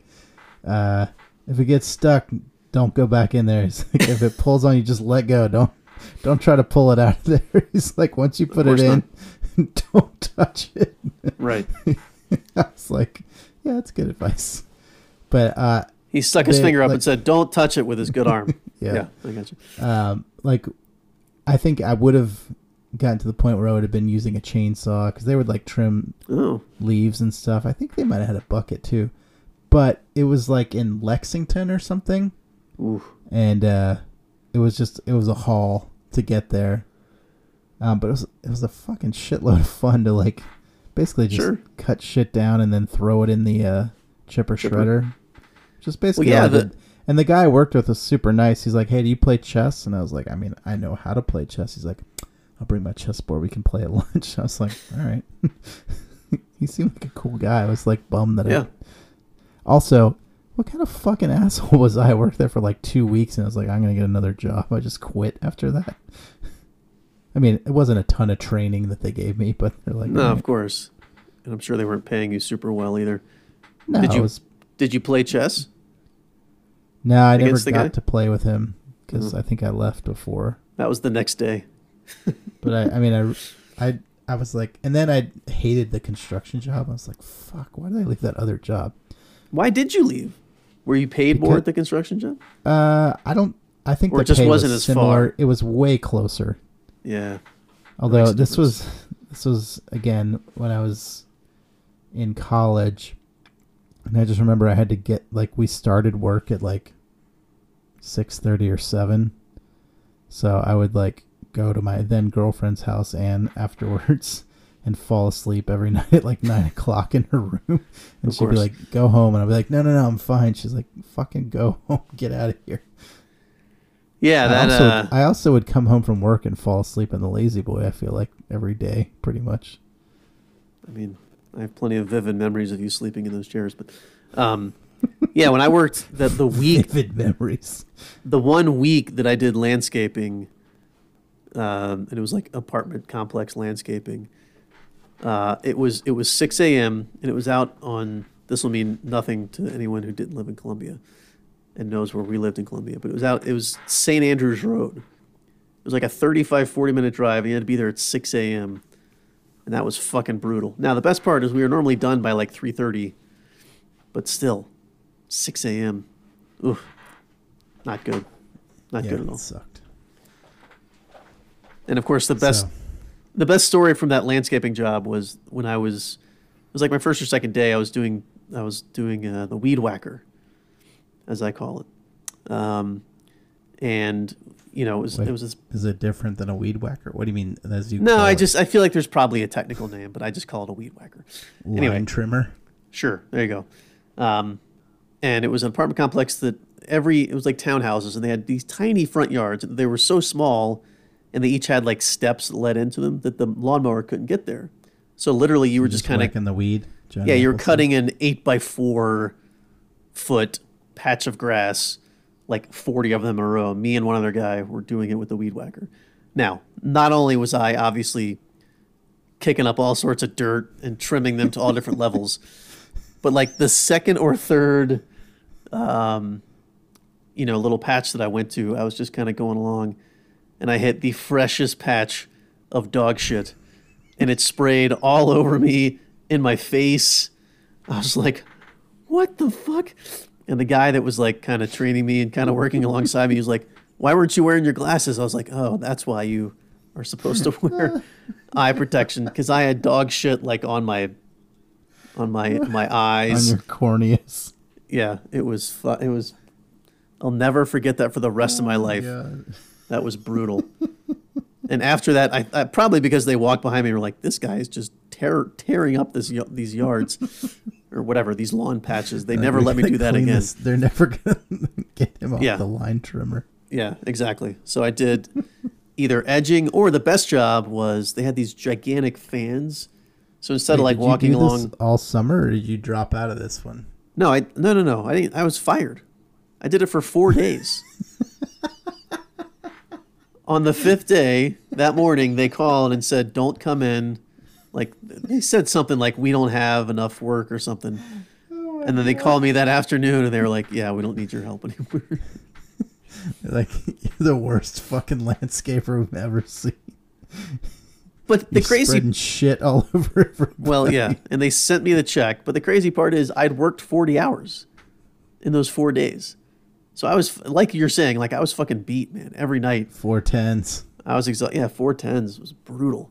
uh, if it gets stuck, don't go back in there. Like, if it pulls on you, just let go. Don't don't try to pull it out of there. He's like, once you put it in, don't touch it. Right. I was like, yeah, that's good advice. But uh, He stuck his They- finger up like- and said, "Don't touch it with his good arm." Yeah. yeah, I got you. um, like, I think I would have gotten to the point where I would have been using a chainsaw because they would like trim Oh, leaves and stuff. I think they might have had a bucket too, but it was like in Lexington or something. ooh. and uh, it was just it was a haul to get there. Um, but it was it was a fucking shitload of fun to like basically just Sure. cut shit down and then throw it in the uh, chipper, Chipper. shredder. Just basically, yeah, the- And the guy I worked with was super nice. He's like, "Hey, do you play chess?" And I was like, "I mean, I know how to play chess." He's like, "I'll bring my chessboard. We can play at lunch." I was like, "All right." he seemed like a cool guy. I was like bummed that I Yeah. also, what kind of fucking asshole was I? I worked there for like two weeks and I was like, I'm going to get another job. I just quit after that. I mean, it wasn't a ton of training that they gave me, but they're like, No, "All of course. And I'm sure they weren't paying you super well either. no, Did you- was- Did you play chess? no, I never got guy? to play with him because Mhm. I think I left before. That was the next day. But I, I mean, I, I, I was like, and then I hated the construction job. I was like, fuck, why did I leave that other job? Why did you leave? Were you paid more at the construction job? Uh, I don't. I think Or it just wasn't was as similar. far. It was way closer. Yeah. Although this was this was again when I was in college, and I just remember I had to get like we started work at like six thirty or seven, so I would like go to my then girlfriend's house and afterwards and fall asleep every night at like nine o'clock in her room, and Of she'd be like, "Go home," and I'd be like, "No, no, no, I'm fine." She's like, "Fucking go home, get out of here." Yeah, I that also, uh I also would come home from work and fall asleep in the La-Z-Boy. I feel like every day, pretty much. I mean, I have plenty of vivid memories of you sleeping in those chairs, but um yeah, when I worked the the week Vivid memories. the one week that I did landscaping, um, and it was like apartment complex landscaping. Uh, it was it was six a.m. and it was out on. This will mean nothing to anyone who didn't live in Columbia, and knows where we lived in Columbia. But it was out. It was St. Andrews Road. It was like a 35, 40 minute drive. And you had to be there at six a.m. and that was fucking brutal. Now the best part is we were normally done by like three thirty, but still, six a.m. Oof, not good. Not yeah, good at all. it sucked. And of course, the best So, the best story from that landscaping job was when I was it was like my first or second day. I was doing I was doing uh, the weed whacker, as I call it, um, and you know, it was Wait. it was this, Is it different than a weed whacker? What do you mean? As you no. I it? just I feel like there's probably a technical name, but I just call it a weed whacker. line anyway. trimmer. Sure, there you go. Um, and it was an apartment complex that every it was like townhouses, and they had these tiny front yards. They were so small, and they each had like steps that led into them that the lawnmower couldn't get there. So literally, you were just, kind of whacking the weed. John yeah, you're cutting an eight by four foot patch of grass, like 40 of them in a row. Me and one other guy were doing it with the weed whacker. Now, not only was I obviously kicking up all sorts of dirt and trimming them to all different levels, but like the second or third, um, you know, little patch that I went to, I was just kind of going along and I hit the freshest patch of dog shit and it sprayed all over me in my face. I was like, what the fuck? And the guy that was like kind of training me and kind of working alongside me, he was like, why weren't you wearing your glasses? I was like, oh, that's why you are supposed to wear eye protection because I had dog shit like on my on my my eyes on your corneas. Yeah, it was fu- it was. I'll never forget that for the rest of my oh life. That was brutal. and after that, I, I probably because they walked behind me and were like, "This guy is just tear, tearing up this these yards or whatever these lawn patches." They never let me do that again. this- They're never gonna get him off Yeah. the line trimmer. Yeah, exactly. So I did either edging or the best job was they had these gigantic fans. So instead of like did you walking along, all summer, or did you drop out of this one? no, I no no no, I didn't. I was fired. I did it for four days. On the fifth day that morning, they called and said, "Don't come in." Like they said something like, "We don't have enough work" or something. Oh, and then they called me that afternoon, and they were like, "Yeah, we don't need your help anymore." Like you're the worst fucking landscaper we've ever seen. But the You're crazy spreading shit all over everybody. Well, yeah, and they sent me the check. But the crazy part is, I'd worked forty hours in those four days, so I was like you're saying, like I was fucking beat, man. Every night Four tens. I was exhausted. Yeah, four tens was brutal.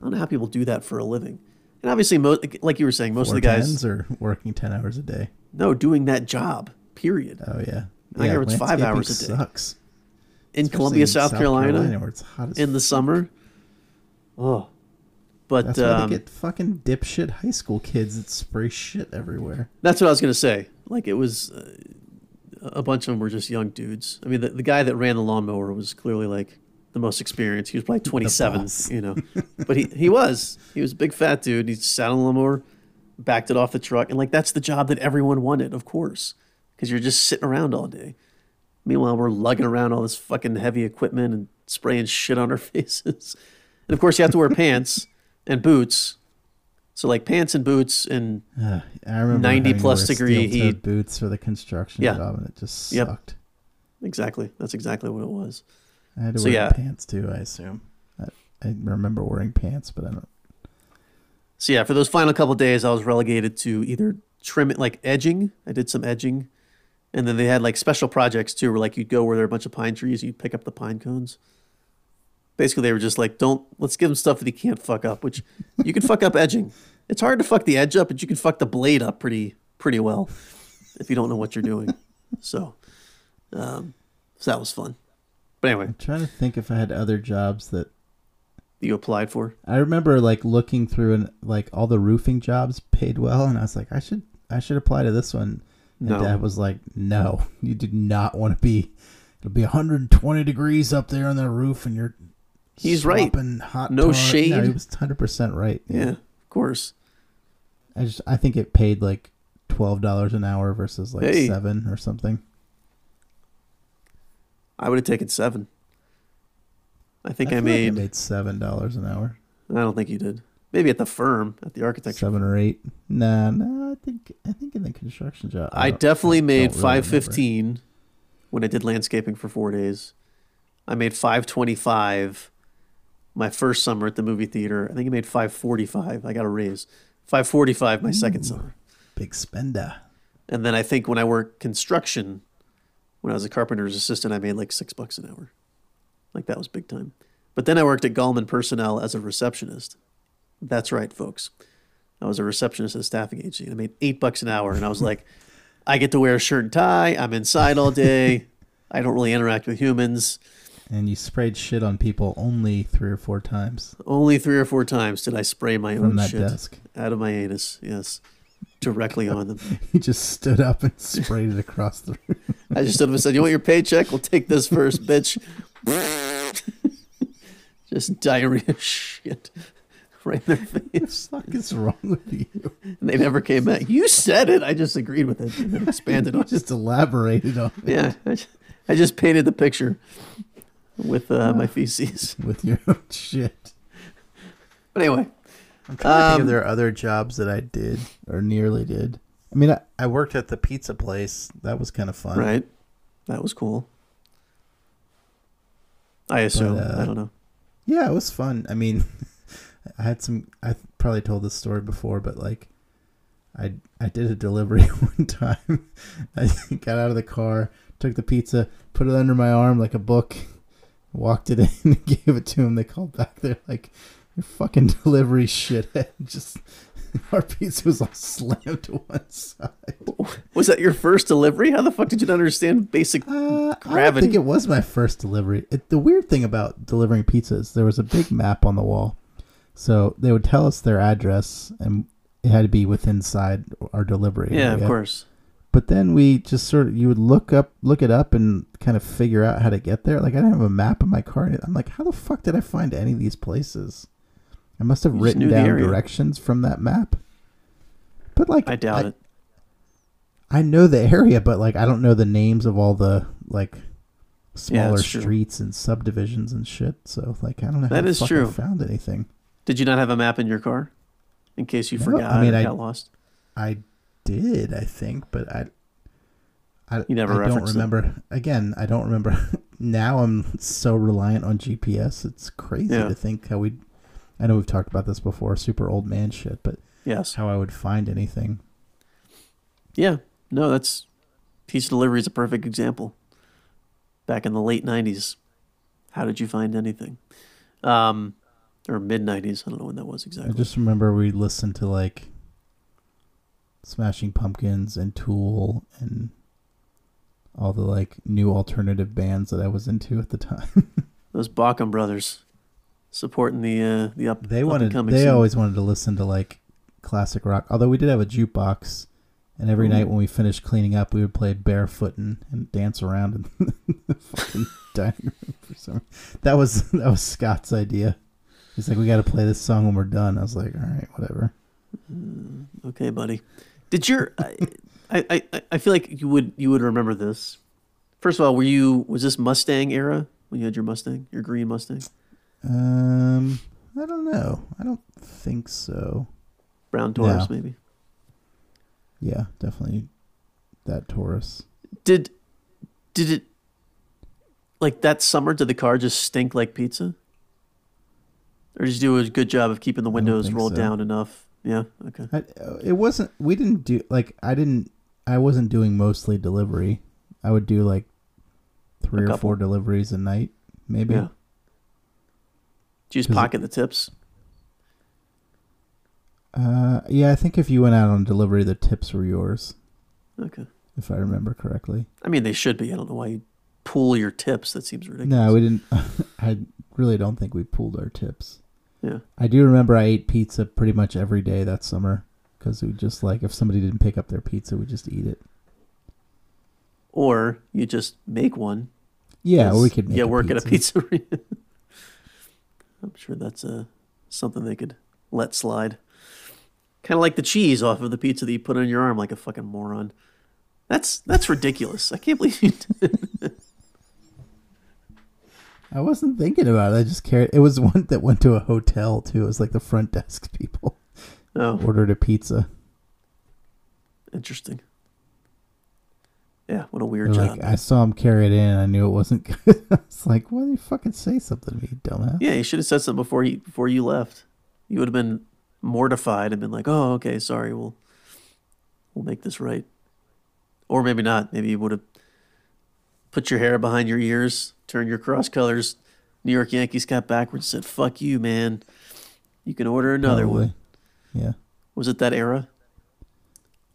I don't know how people do that for a living. And obviously, mo- like you were saying, most Four of the guys tens or working ten hours a day. no doing that job. Period. Oh yeah. I hear it's five hours a day. Sucks. in Especially Columbia, in South, Carolina, where it's hot as in the summer. Oh, but That's why um, they get fucking dipshit high school kids that spray shit everywhere. That's what I was gonna say. Like it was, uh, a bunch of them were just young dudes. I mean, the, the guy that ran the lawnmower was clearly like the most experienced. He was probably twenty seven, you know, but he he was he was a big fat dude. He sat on the lawnmower, backed it off the truck, and like that's the job that everyone wanted, of course, because you're just sitting around all day. Meanwhile, we're lugging around all this fucking heavy equipment and spraying shit on our faces, and of course you have to wear pants and boots. So like pants and boots and Uh, I remember 90 plus degree heat. boots for the construction Yeah. job, and it just Yep. sucked. exactly that's exactly what it was. I had to So, wear yeah. pants too. I assume. I, I remember wearing pants, but I don't. So yeah, for those final couple days, I was relegated to either trim it, like edging. I did some edging, and then they had like special projects too, where like you'd go where there are a bunch of pine trees, you'd pick up the pine cones. Basically, they were just like, "Don't let's give him stuff that he can't fuck up." Which you can fuck up edging. It's hard to fuck the edge up, but you can fuck the blade up pretty pretty well if you don't know what you're doing. So, um, so that was fun. But anyway, I'm trying to think if I had other jobs that you applied for. I remember like looking through and like all the roofing jobs paid well, and I was like, I should I should apply to this one. And No. Dad was like, No, you do not want to be. It'll be 120 degrees up there on the roof, and you're. He's right. Hot No tar- shade. No, he was 100 percent right. Yeah, of course. I just I think it paid like twelve dollars an hour versus like Hey. seven or something. I would have taken seven. I think I, like made, I made seven dollars an hour, I don't think you did. Maybe at the firm, at the architecture. seven or eight. Nah, nah. I think I think in the construction job. I don't- definitely made really five fifteen when I did landscaping for four days. I made five twenty five my first summer at the movie theater. I think I made five forty five. I got a raise. Five forty five my second summer. Big spender. And then I think when I worked construction, when I was a carpenter's assistant, I made like six bucks an hour. Like that was big time. But then I worked at Gallman Personnel as a receptionist. That's right, folks. I was a receptionist at a staffing agency I made eight bucks an hour. And I was like, I get to wear a shirt and tie. I'm inside all day. I don't really interact with humans. And you sprayed shit on people only three or four times Only three or four times did I spray my from own that shit desk. out of my anus. Yes, directly on them. You just stood up and sprayed it across the room. I just stood up and said, "You want your paycheck? We'll take this first, bitch." just diarrhea shit right in their What face, the fuck is wrong with you? and they never came back. You said it. I just agreed with it and expanded on just elaborated on it Yeah, I just, I just painted the picture with uh, my feces. with your own shit. But anyway, I'm trying to think Um, if there are other jobs that I did or nearly did. I mean, I, I worked at the pizza place. That was kind of fun. right, that was cool. I assume. uh, I don't know. Yeah, it was fun. I mean, I had some. I probably told this story before, but like, I I did a delivery one time. I got out of the car, took the pizza, put it under my arm like a book, walked it in, and gave it to him. They called back. They're like, "Your fucking delivery shithead!" Just our pizza was all slammed to one side. Was that your first delivery? How the fuck did you not understand basic? Uh, I don't think it was my first delivery. It, the weird thing about delivering pizzas, there was a big map on the wall, so they would tell us their address, and it had to be within side our delivery. yeah, of course. But then we just sort of you would look up, look it up, and kind of figure out how to get there. Like I didn't have a map in my car. I'm like, how the fuck did I find any of these places? I must have You written down directions from that map. But like, I doubt it. I know the area, but like I don't know the names of all the like smaller true. streets and subdivisions and shit. So like I don't know how That the is fuck true. I found anything. Did you not have a map in your car, in case you No, forgot? I mean, I- got lost. I did, I think, but I I, You never I don't referenced it. remember. Again, I don't remember. now I'm so reliant on GPS. It's crazy Yeah. to think how we. I know we've talked about this before, super old man shit, but Yes. how I would find anything. Yeah. No, that's pizza delivery is a perfect example. Back in the late '90s, how did you find anything? Um, or mid '90s. I don't know when that was exactly. I just remember we listened to like Smashing Pumpkins and Tool and all the like new alternative bands that I was into at the time. Those Bacham brothers supporting the uh, the up. they wanted they scene. always wanted to listen to like classic rock. Although we did have a jukebox and every Ooh. night when we finished cleaning up we would play barefootin' and dance around in the fucking dining room for some that was that was Scott's idea. He's like, We gotta play this song when we're done. I was like, All right, whatever. Okay, buddy. Did your I, I, I feel like you would you would remember this. First of all, were you was this Mustang era when you had your Mustang, your green Mustang, Um I don't know. I don't think so. brown Taurus No. maybe? Yeah, definitely that Taurus. Did did it like that summer? Did the car just stink like pizza? Or did you do a good job of keeping the windows rolled so. down enough? Yeah. Okay. I, uh, it wasn't. We didn't do like I didn't. I wasn't doing mostly delivery. I would do like three or four deliveries a night, maybe. Yeah. Did you just 'Cause it- pocket the tips? Uh, yeah. I think if you went out on delivery, the tips were yours, Okay. if I remember correctly. I mean, they should be. I don't know why you pool your tips. That seems ridiculous. No, we didn't. I really don't think we pulled our tips. Yeah. I do remember I ate pizza pretty much every day that summer because we just like if somebody didn't pick up their pizza, we just eat it. Or you just make one. Yeah, we could a work at a pizza. pizzeria. I'm sure that's uh, something they could let slide. Kind of like the cheese off of the pizza that you put on your arm like a fucking moron. That's that's ridiculous. I can't believe you did. I wasn't thinking about it. I just carried. It was one that went to a hotel too. It was like the front desk people Oh, ordered a pizza. interesting. Yeah, what a They're weird job. like, I saw him carry it in. I knew it wasn't good. I was like, why do you fucking say something to me, dumbass? yeah, you should have said something before he before you left. You would have been mortified and been like, "Oh, okay, sorry. We'll we'll make this right." Or maybe not. Maybe you would have put your hair behind your ears, turn your cross colors, New York Yankees got backwards, said, "Fuck you, man. You can order another Probably. one." Yeah. Was it that era?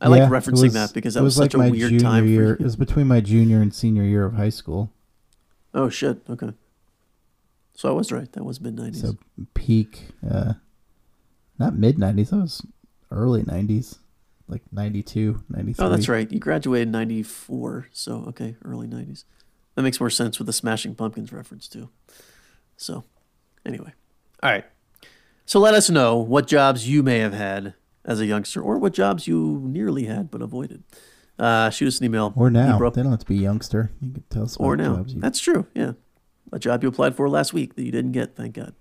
I like Yeah, it referencing was- that because that was, like such a my weird time year. for It was between my junior and senior year of high school. Oh shit. Okay. So I was right. That was mid nineties. So peak, uh, not mid 90s, that was early 90s, like 92, 93. oh, that's right. You graduated in ninety four. So okay, early nineties. That makes more sense with the Smashing Pumpkins reference too. So, anyway, all right. So let us know what jobs you may have had as a youngster, or what jobs you nearly had but avoided. Uh, shoot us an email. Or now. Ebro- They don't have to be youngster. You can tell us or now. jobs you That's true. Yeah, a job you applied for last week that you didn't get. Thank God.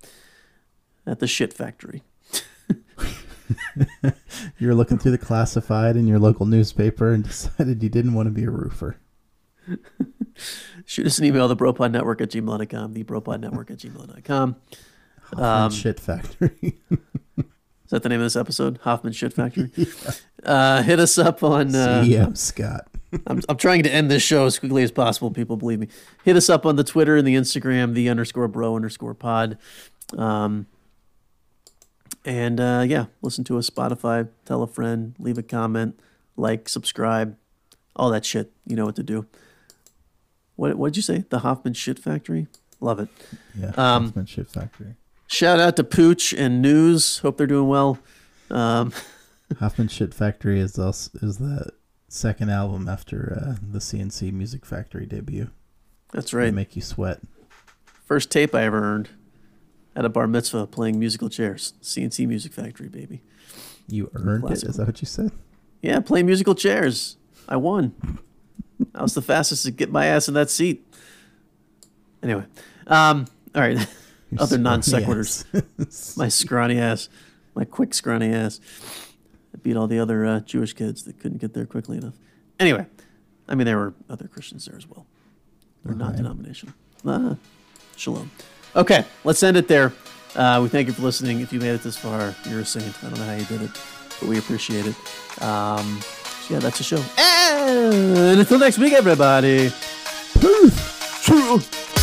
At the shit factory. You were looking through the classified in your local newspaper and decided you didn't want to be a roofer. Shoot us an email, the bropodnetwork at gmail.com, the bropodnetwork at gmail.com. Hoffman Um, shit factory. Is that the name of this episode? Hoffman Shit Factory. uh, hit us up on. Uh, Scott. I'm, I'm trying to end this show as quickly as possible. People believe me. Hit us up on the Twitter and the Instagram, the underscore bro underscore pod. Um, and uh, yeah, listen to us Spotify. Tell a friend. Leave a comment. Like, subscribe. All that shit. You know what to do. What what did you say? The Hoffman Shit Factory. Love it. Yeah, Um, Hoffman shit factory. Shout out to Pooch and News. Hope they're doing well. Um, Hoffman shit factory is also, is the second album after uh, the C+C Music Factory debut. that's right. They right. make you sweat. First tape I ever earned at a bar mitzvah playing musical chairs. C+C Music Factory, baby. You earned it. Classic. Is that what you said? Yeah, playing musical chairs. I won. I was the fastest to get my ass in that seat. Anyway, um, all right. Other non sequiturs. My scrawny ass, my quick scrawny ass. I beat all the other uh, Jewish kids that couldn't get there quickly enough. Anyway, I mean, there were other Christians there as well. They're Okay. non denominational. Uh, shalom. Okay, let's end it there. Uh, we thank you for listening. If you made it this far, you're a saint. I don't know how you did it, but we appreciate it. Um, so yeah, that's the show. And until next week, everybody. Peace.